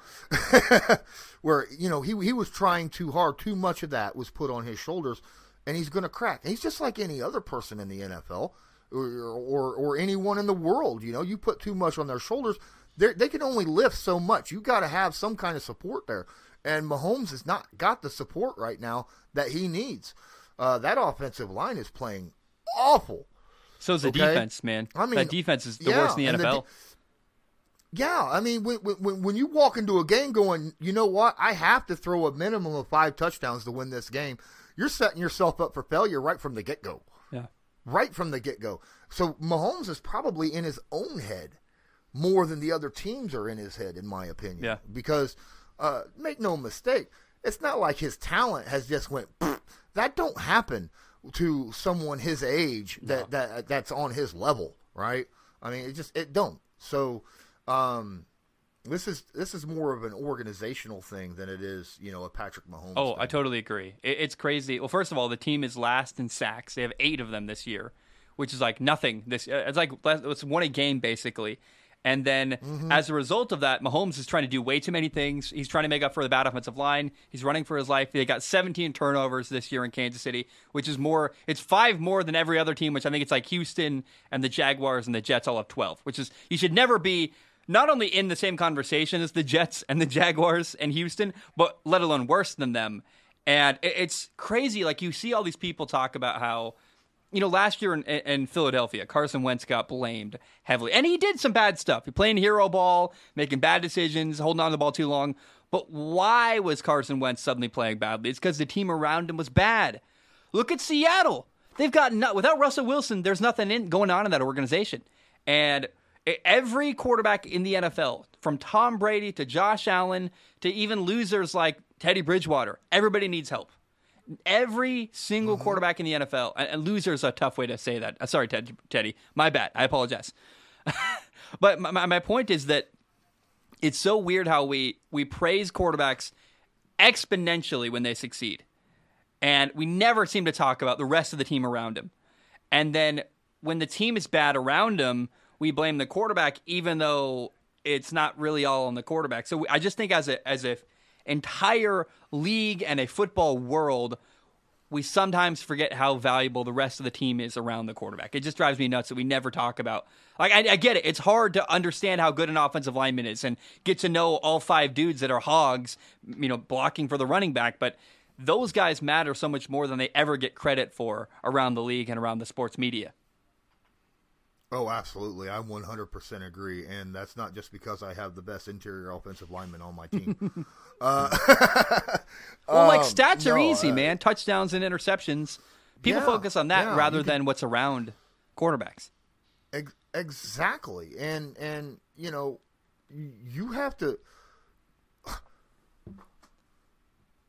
Speaker 2: Where you know he he was trying too hard, too much of that was put on his shoulders, and he's going to crack. he's just like any other person in the NFL or, or or anyone in the world. You know, you put too much on their shoulders, they can only lift so much. You got to have some kind of support there, and Mahomes has not got the support right now that he needs. Uh, that offensive line is playing awful.
Speaker 1: So is the okay? defense, man. I mean, that defense is the yeah, worst in the NFL.
Speaker 2: Yeah, I mean, when, when, when you walk into a game going, you know what, I have to throw a minimum of five touchdowns to win this game. You're setting yourself up for failure right from the get go.
Speaker 1: Yeah,
Speaker 2: right from the get go. So Mahomes is probably in his own head more than the other teams are in his head, in my opinion.
Speaker 1: Yeah,
Speaker 2: because uh, make no mistake, it's not like his talent has just went. That don't happen to someone his age that, no. that that's on his level, right? I mean, it just it don't. So, um, this is this is more of an organizational thing than it is, you know, a Patrick Mahomes.
Speaker 1: Oh,
Speaker 2: thing.
Speaker 1: I totally agree. It, it's crazy. Well, first of all, the team is last in sacks. They have eight of them this year, which is like nothing. This it's like it's one a game basically. And then mm-hmm. as a result of that, Mahomes is trying to do way too many things. He's trying to make up for the bad offensive line. He's running for his life. They got 17 turnovers this year in Kansas City, which is more, it's five more than every other team, which I think it's like Houston and the Jaguars and the Jets all have 12, which is, you should never be not only in the same conversation as the Jets and the Jaguars and Houston, but let alone worse than them. And it's crazy. Like you see all these people talk about how, you know, last year in, in, Philadelphia, Carson Wentz got blamed heavily, and he did some bad stuff. He playing hero ball, making bad decisions, holding on to the ball too long. But why was Carson Wentz suddenly playing badly? It's because the team around him was bad. Look at Seattle; they've got no, without Russell Wilson. There's nothing in, going on in that organization, and every quarterback in the NFL, from Tom Brady to Josh Allen to even losers like Teddy Bridgewater, everybody needs help. Every single mm-hmm. quarterback in the NFL, and loser is a tough way to say that. Uh, sorry, Ted, Teddy. My bad. I apologize. but my, my point is that it's so weird how we, we praise quarterbacks exponentially when they succeed. And we never seem to talk about the rest of the team around him. And then when the team is bad around him, we blame the quarterback, even though it's not really all on the quarterback. So I just think as a as a entire league and a football world, we sometimes forget how valuable the rest of the team is around the quarterback. It just drives me nuts that we never talk about. Like I, I, get it; it's hard to understand how good an offensive lineman is and get to know all five dudes that are hogs, you know, blocking for the running back. But those guys matter so much more than they ever get credit for around the league and around the sports media.
Speaker 2: Oh, absolutely. I 100% agree. And that's not just because I have the best interior offensive lineman on my team. uh,
Speaker 1: well, like um, stats um, are no, easy, uh, man. Touchdowns and interceptions. People yeah, focus on that yeah, rather than what's around quarterbacks.
Speaker 2: Ex- exactly. And, and, you know, you have to.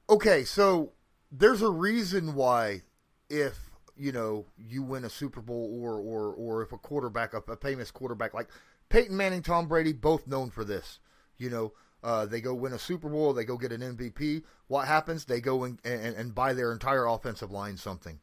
Speaker 2: Okay, so there's a reason why if you know you win a Super Bowl or or or if a quarterback, a, famous quarterback like Peyton Manning, Tom Brady, both known for this. You know, uh, they go win a Super Bowl, they go get an MVP. What happens? They go and, and, and buy their entire offensive line something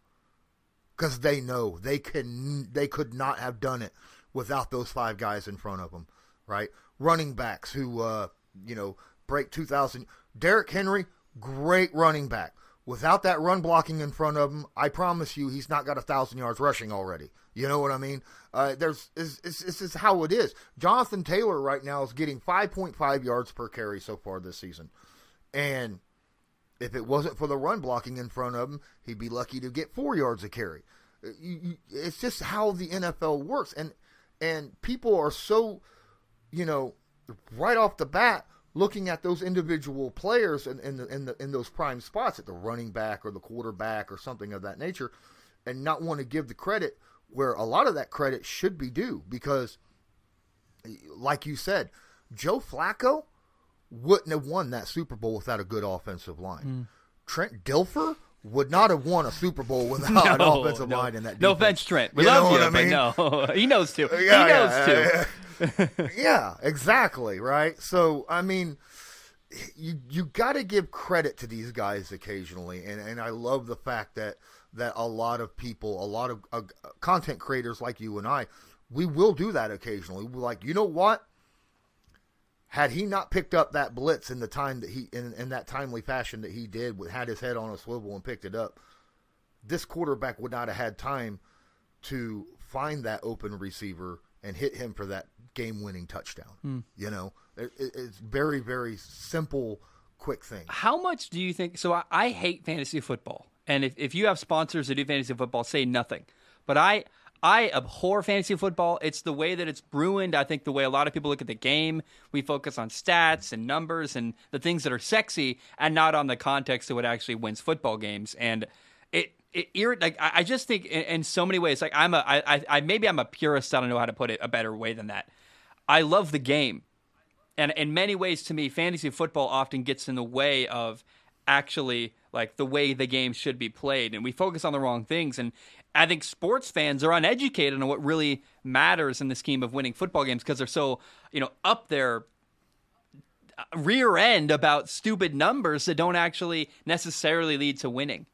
Speaker 2: because they know they can they could not have done it without those five guys in front of them, right? Running backs who uh, you know break two thousand. Derrick Henry, great running back. Without that run blocking in front of him, I promise you, he's not got a thousand yards rushing already. You know what I mean? Uh, there's this is how it is. Jonathan Taylor right now is getting 5.5 yards per carry so far this season, and if it wasn't for the run blocking in front of him, he'd be lucky to get four yards a carry. Uh, it's just how the NFL works, and and people are so, you know, right off the bat looking at those individual players in, in, the, in, the, in those prime spots at the running back or the quarterback or something of that nature and not want to give the credit where a lot of that credit should be due because like you said joe flacco wouldn't have won that super bowl without a good offensive line mm. trent dilfer would not have won a Super Bowl without no, an offensive
Speaker 1: no.
Speaker 2: line in that. Defense.
Speaker 1: No offense, Trent. We you love you, I mean? no, he knows too. Yeah, he knows yeah, too.
Speaker 2: yeah, exactly, right? So, I mean, you you got to give credit to these guys occasionally, and and I love the fact that that a lot of people, a lot of uh, content creators like you and I, we will do that occasionally. We're like, you know what? Had he not picked up that blitz in the time that he in, in that timely fashion that he did, had his head on a swivel and picked it up, this quarterback would not have had time to find that open receiver and hit him for that game winning touchdown. Mm. You know, it, it's very, very simple, quick thing.
Speaker 1: How much do you think? So I, I hate fantasy football. And if, if you have sponsors that do fantasy football, say nothing. But I, I abhor fantasy football. It's the way that it's ruined. I think the way a lot of people look at the game, we focus on stats and numbers and the things that are sexy, and not on the context of what actually wins football games. And it it, like I, I just think in, in, so many ways, like I'm a I, I maybe I'm a purist. I don't know how to put it a better way than that. I love the game. And in many ways, to me, fantasy football often gets in the way of actually like the way the game should be played. And we focus on the wrong things. And I think sports fans are uneducated on what really matters in the scheme of winning football games because they're so, you know, up their uh, rear end about stupid numbers that don't actually necessarily lead to winning.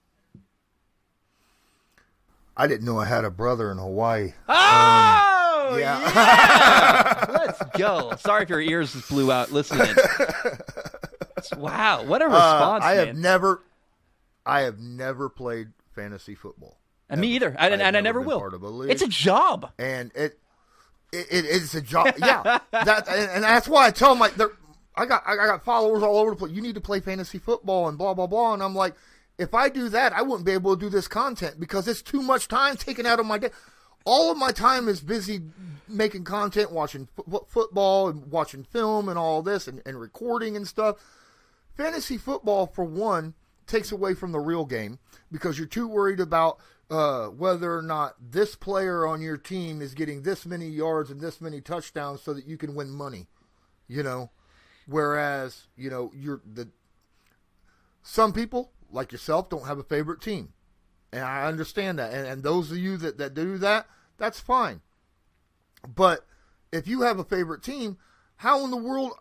Speaker 2: I didn't know I had a brother in Hawaii.
Speaker 1: Oh! Um, yeah. yeah. Let's go. Sorry if your ears just blew out listening. wow, what a response!
Speaker 2: Uh, I
Speaker 1: man.
Speaker 2: have never, I have never played fantasy football.
Speaker 1: And me either, and, and I never will. It's a job,
Speaker 2: and it, it, it it's a job. yeah, that and, and, that's why I tell my I got I got followers all over the place. You need to play fantasy football and blah blah blah, and I'm like, if I do that, I wouldn't be able to do this content because it's too much time taken out of my day. All of my time is busy making content, watching f- football and watching film and all this and, and recording and stuff. Fantasy football, for one, takes away from the real game because you're too worried about uh, whether or not this player on your team is getting this many yards and this many touchdowns so that you can win money. You know, whereas you know you're the some people like yourself don't have a favorite team, and I understand that. And, and those of you that that do that, that's fine. But if you have a favorite team, how in the world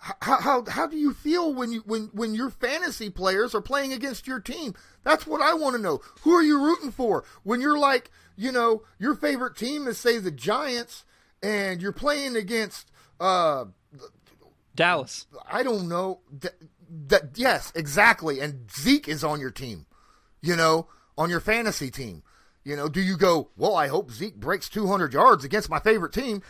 Speaker 2: how, how how do you feel when you when when your fantasy players are playing against your team? That's what I want to know. Who are you rooting for? When you're like, you know, your favorite team is say the Giants and you're playing against uh
Speaker 1: Dallas.
Speaker 2: I don't know. That, that yes, exactly. And Zeke is on your team. You know, on your fantasy team. You know, do you go, "Well, I hope Zeke breaks 200 yards against my favorite team."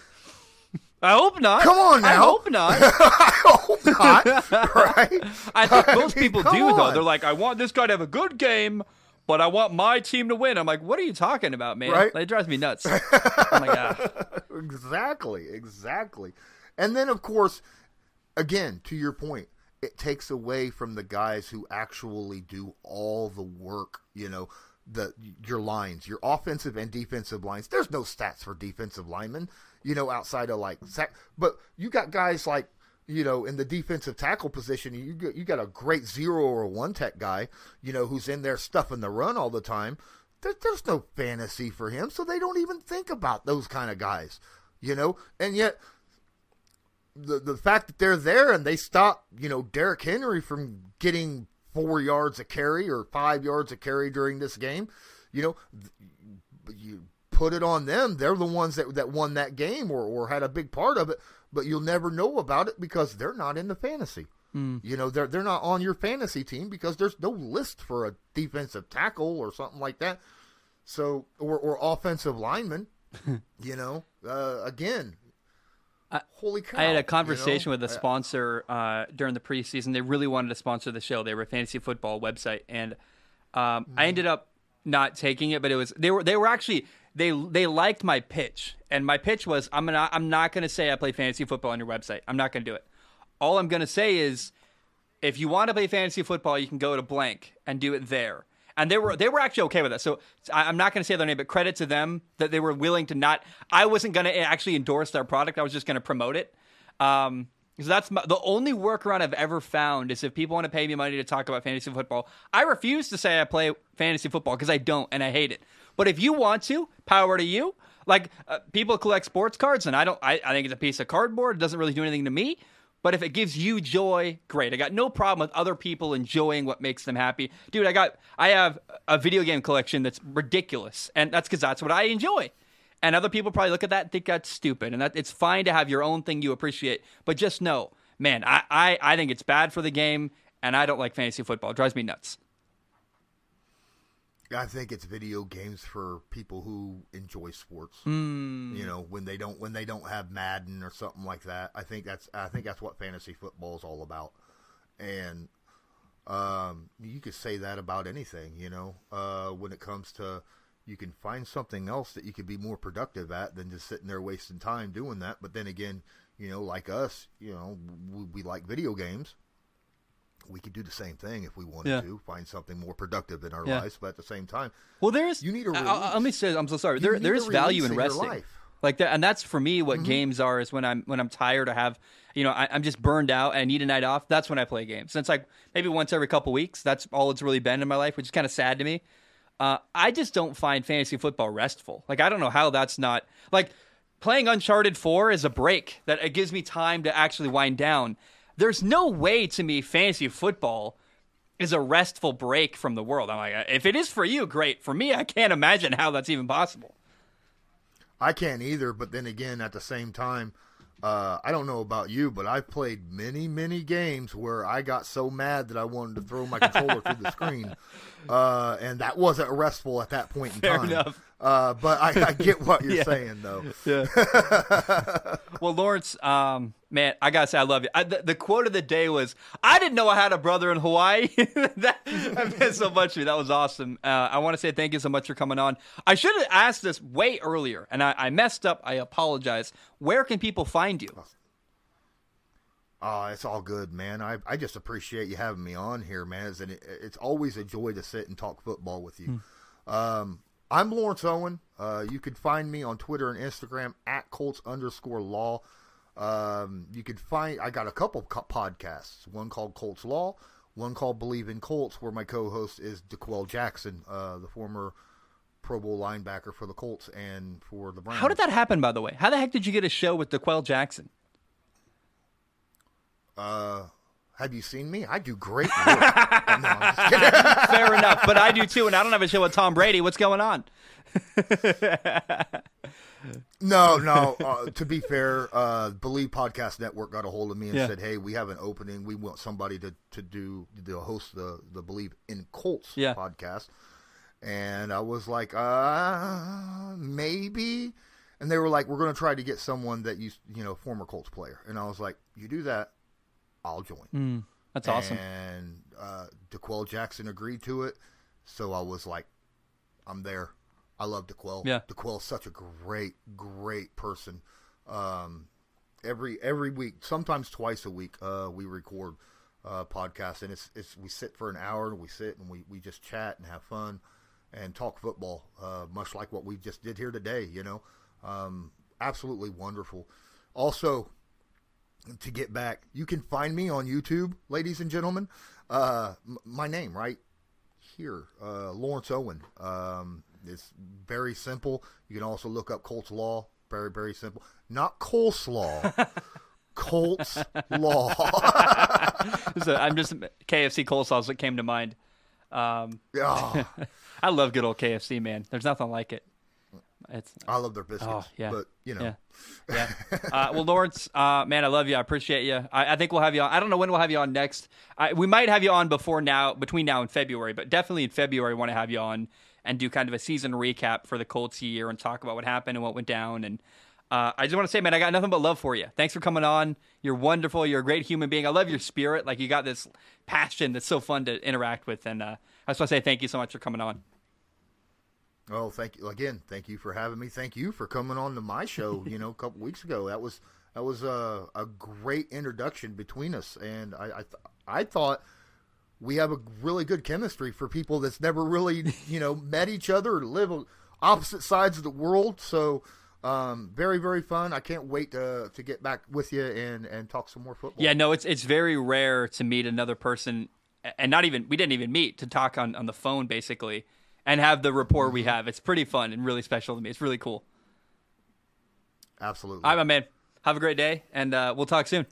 Speaker 1: I hope not.
Speaker 2: Come on now. I
Speaker 1: hope not.
Speaker 2: I hope not. right?
Speaker 1: I think most mean, people do on. though. They're like, I want this guy to have a good game, but I want my team to win. I'm like, what are you talking about, man? Right? It drives me nuts. oh my god.
Speaker 2: Exactly. Exactly. And then of course, again, to your point, it takes away from the guys who actually do all the work, you know, the your lines, your offensive and defensive lines. There's no stats for defensive linemen you know, outside of like sack. But you got guys like, you know, in the defensive tackle position, you got, you got a great zero or one tech guy, you know, who's in there stuffing the run all the time. There, there's no fantasy for him, so they don't even think about those kind of guys, you know. And yet, the the fact that they're there and they stop, you know, Derrick Henry from getting four yards a carry or five yards a carry during this game, you know, you put it on them. They're the ones that, that won that game or, or had a big part of it, but you'll never know about it because they're not in the fantasy. Mm. You know, they're they're not on your fantasy team because there's no list for a defensive tackle or something like that. So or or offensive lineman. you know, uh, again, I, Holy cow!
Speaker 1: I had a conversation you know? with a sponsor uh, during the preseason. They really wanted to sponsor the show. They were a fantasy football website, and um, mm-hmm. I ended up not taking it. But it was they were they were actually they they liked my pitch, and my pitch was I'm gonna I'm not gonna say I play fantasy football on your website. I'm not gonna do it. All I'm gonna say is, if you want to play fantasy football, you can go to blank and do it there. And they were they were actually okay with that. So I'm not going to say their name, but credit to them that they were willing to not. I wasn't going to actually endorse their product. I was just going to promote it. Um, because that's my, the only workaround I've ever found is if people want to pay me money to talk about fantasy football. I refuse to say I play fantasy football because I don't and I hate it. But if you want to, power to you. Like uh, people collect sports cards, and I don't. I, I think it's a piece of cardboard. It doesn't really do anything to me. But if it gives you joy, great. I got no problem with other people enjoying what makes them happy. Dude, I got I have a video game collection that's ridiculous. And that's cuz that's what I enjoy. And other people probably look at that and think that's stupid. And that it's fine to have your own thing you appreciate. But just know, man, I, I, I think it's bad for the game and I don't like fantasy football. It drives me nuts.
Speaker 2: I think it's video games for people who enjoy sports.
Speaker 1: Mm.
Speaker 2: You know, when they don't when they don't have Madden or something like that. I think that's I think that's what fantasy football is all about. And um, you could say that about anything. You know, uh, when it comes to you can find something else that you could be more productive at than just sitting there wasting time doing that. But then again, you know, like us, you know, we, we like video games we could do the same thing if we wanted yeah. to find something more productive in our yeah. lives. But at the same time,
Speaker 1: well, there's
Speaker 2: you need a.
Speaker 1: let me say, I'm so sorry. there, there's value in resting. Like that, and that's for me what mm-hmm. games are. Is when I'm when I'm tired or have you know I, am just burned out and I need a night off. That's when I play games. And it's like maybe once every couple weeks. That's all it's really been in my life, which is kind of sad to me. Uh, I just don't find fantasy football restful. Like I don't know how that's not like playing Uncharted Four is a break that it gives me time to actually wind down. There's no way to me fantasy football is a restful break from the world. I'm like, if it is for you, great. For me, I can't imagine how that's even possible.
Speaker 2: I can't either. But then again, at the same time, uh, I don't know about you, but I've played many, many games where I got so mad that I wanted to throw my controller through the screen, uh, and that wasn't restful at that point in
Speaker 1: Fair
Speaker 2: time.
Speaker 1: enough.
Speaker 2: Uh, but I, I get what you're
Speaker 1: Yeah.
Speaker 2: saying, though.
Speaker 1: Yeah. well, Lawrence, um, man, I gotta say I love you. I, the, the quote of the day was, "I didn't know I had a brother in Hawaii." that, that meant so much to me. That was awesome. Uh, I want to say thank you so much for coming on. I should have asked this way earlier, and I, I messed up. I apologize. Where can people find you?
Speaker 2: Oh, it's all good, man. I I just appreciate you having me on here, man. It's, an, it's always a joy to sit and talk football with you. Um, I'm Lawrence Owen. Uh, you can find me on Twitter and Instagram at Colts underscore Law. Um, you can find I got a couple co- podcasts. One called Colts Law, one called Believe in Colts, where my co-host is D'Qwell Jackson, uh, the former Pro Bowl linebacker for the Colts and for the Browns.
Speaker 1: How did that happen, by the way? How the heck did you get a show with D'Qwell Jackson?
Speaker 2: Uh, have you seen me? I do great work. no.
Speaker 1: Fair enough, but I do too, and I don't have a show with Tom Brady. What's going on?
Speaker 2: No, no. Uh, to be fair, uh, Believe Podcast Network got a hold of me and
Speaker 1: Yeah.
Speaker 2: said, "Hey, we have an opening. We want somebody to to do to host the the Believe in Colts
Speaker 1: Yeah.
Speaker 2: podcast." And I was like, "Uh, maybe." And they were like, "We're going to try to get someone that you you know former Colts player." And I was like, "You do that, I'll join."
Speaker 1: Mm, that's awesome.
Speaker 2: And uh, D'Qwell Jackson agreed to it, so I was like, "I'm there." I love D'Qwell.
Speaker 1: Yeah.
Speaker 2: D'Qwell's such a great, great person. Um, every every week, sometimes twice a week, uh, we record uh, podcasts, and it's it's we sit for an hour and we sit and we, we just chat and have fun and talk football, uh, much like what we just did here today. You know, um, absolutely wonderful. Also, to get back, you can find me on YouTube, ladies and gentlemen. Uh, m- my name right here, uh, Lawrence Owen. Um, it's very simple. You can also look up Colts Law. Very, very simple. Not coleslaw. Colts Law.
Speaker 1: So I'm just KFC coleslaw that came to mind. Um,
Speaker 2: oh,
Speaker 1: I love good old KFC, man. There's nothing like it. It's
Speaker 2: I love their biscuits.
Speaker 1: Oh, yeah.
Speaker 2: But, you know,
Speaker 1: yeah, yeah. Uh, well, Lawrence, uh, man, I love you. I appreciate you. I, I think we'll have you on. I don't know when we'll have you on next. I, we might have you on before now, between now and February, but definitely in February, I want to have you on and do kind of a season recap for the Colts year and talk about what happened and what went down. And uh, I just want to say, man, I got nothing but love for you. Thanks for coming on. You're wonderful. You're a great human being. I love your spirit. Like you got this passion that's so fun to interact with. And uh, I just want to say thank you so much for coming on.
Speaker 2: Oh, thank you again. Thank you for having me. Thank you for coming on to my show. You know, a couple weeks ago. That was that was a, a great introduction between us, and I I, th- I thought we have a really good chemistry for people that's never really you know met each other or live opposite sides of the world. So. Um, very very fun. I can't wait to to get back with you and and talk some more football.
Speaker 1: Yeah, no, it's it's very rare to meet another person, and not even we didn't even meet to talk on on the phone basically, and have the rapport we have. It's pretty fun and really special to me. It's really cool.
Speaker 2: absolutely.
Speaker 1: All right, my man. Have a great day, and uh, we'll talk soon.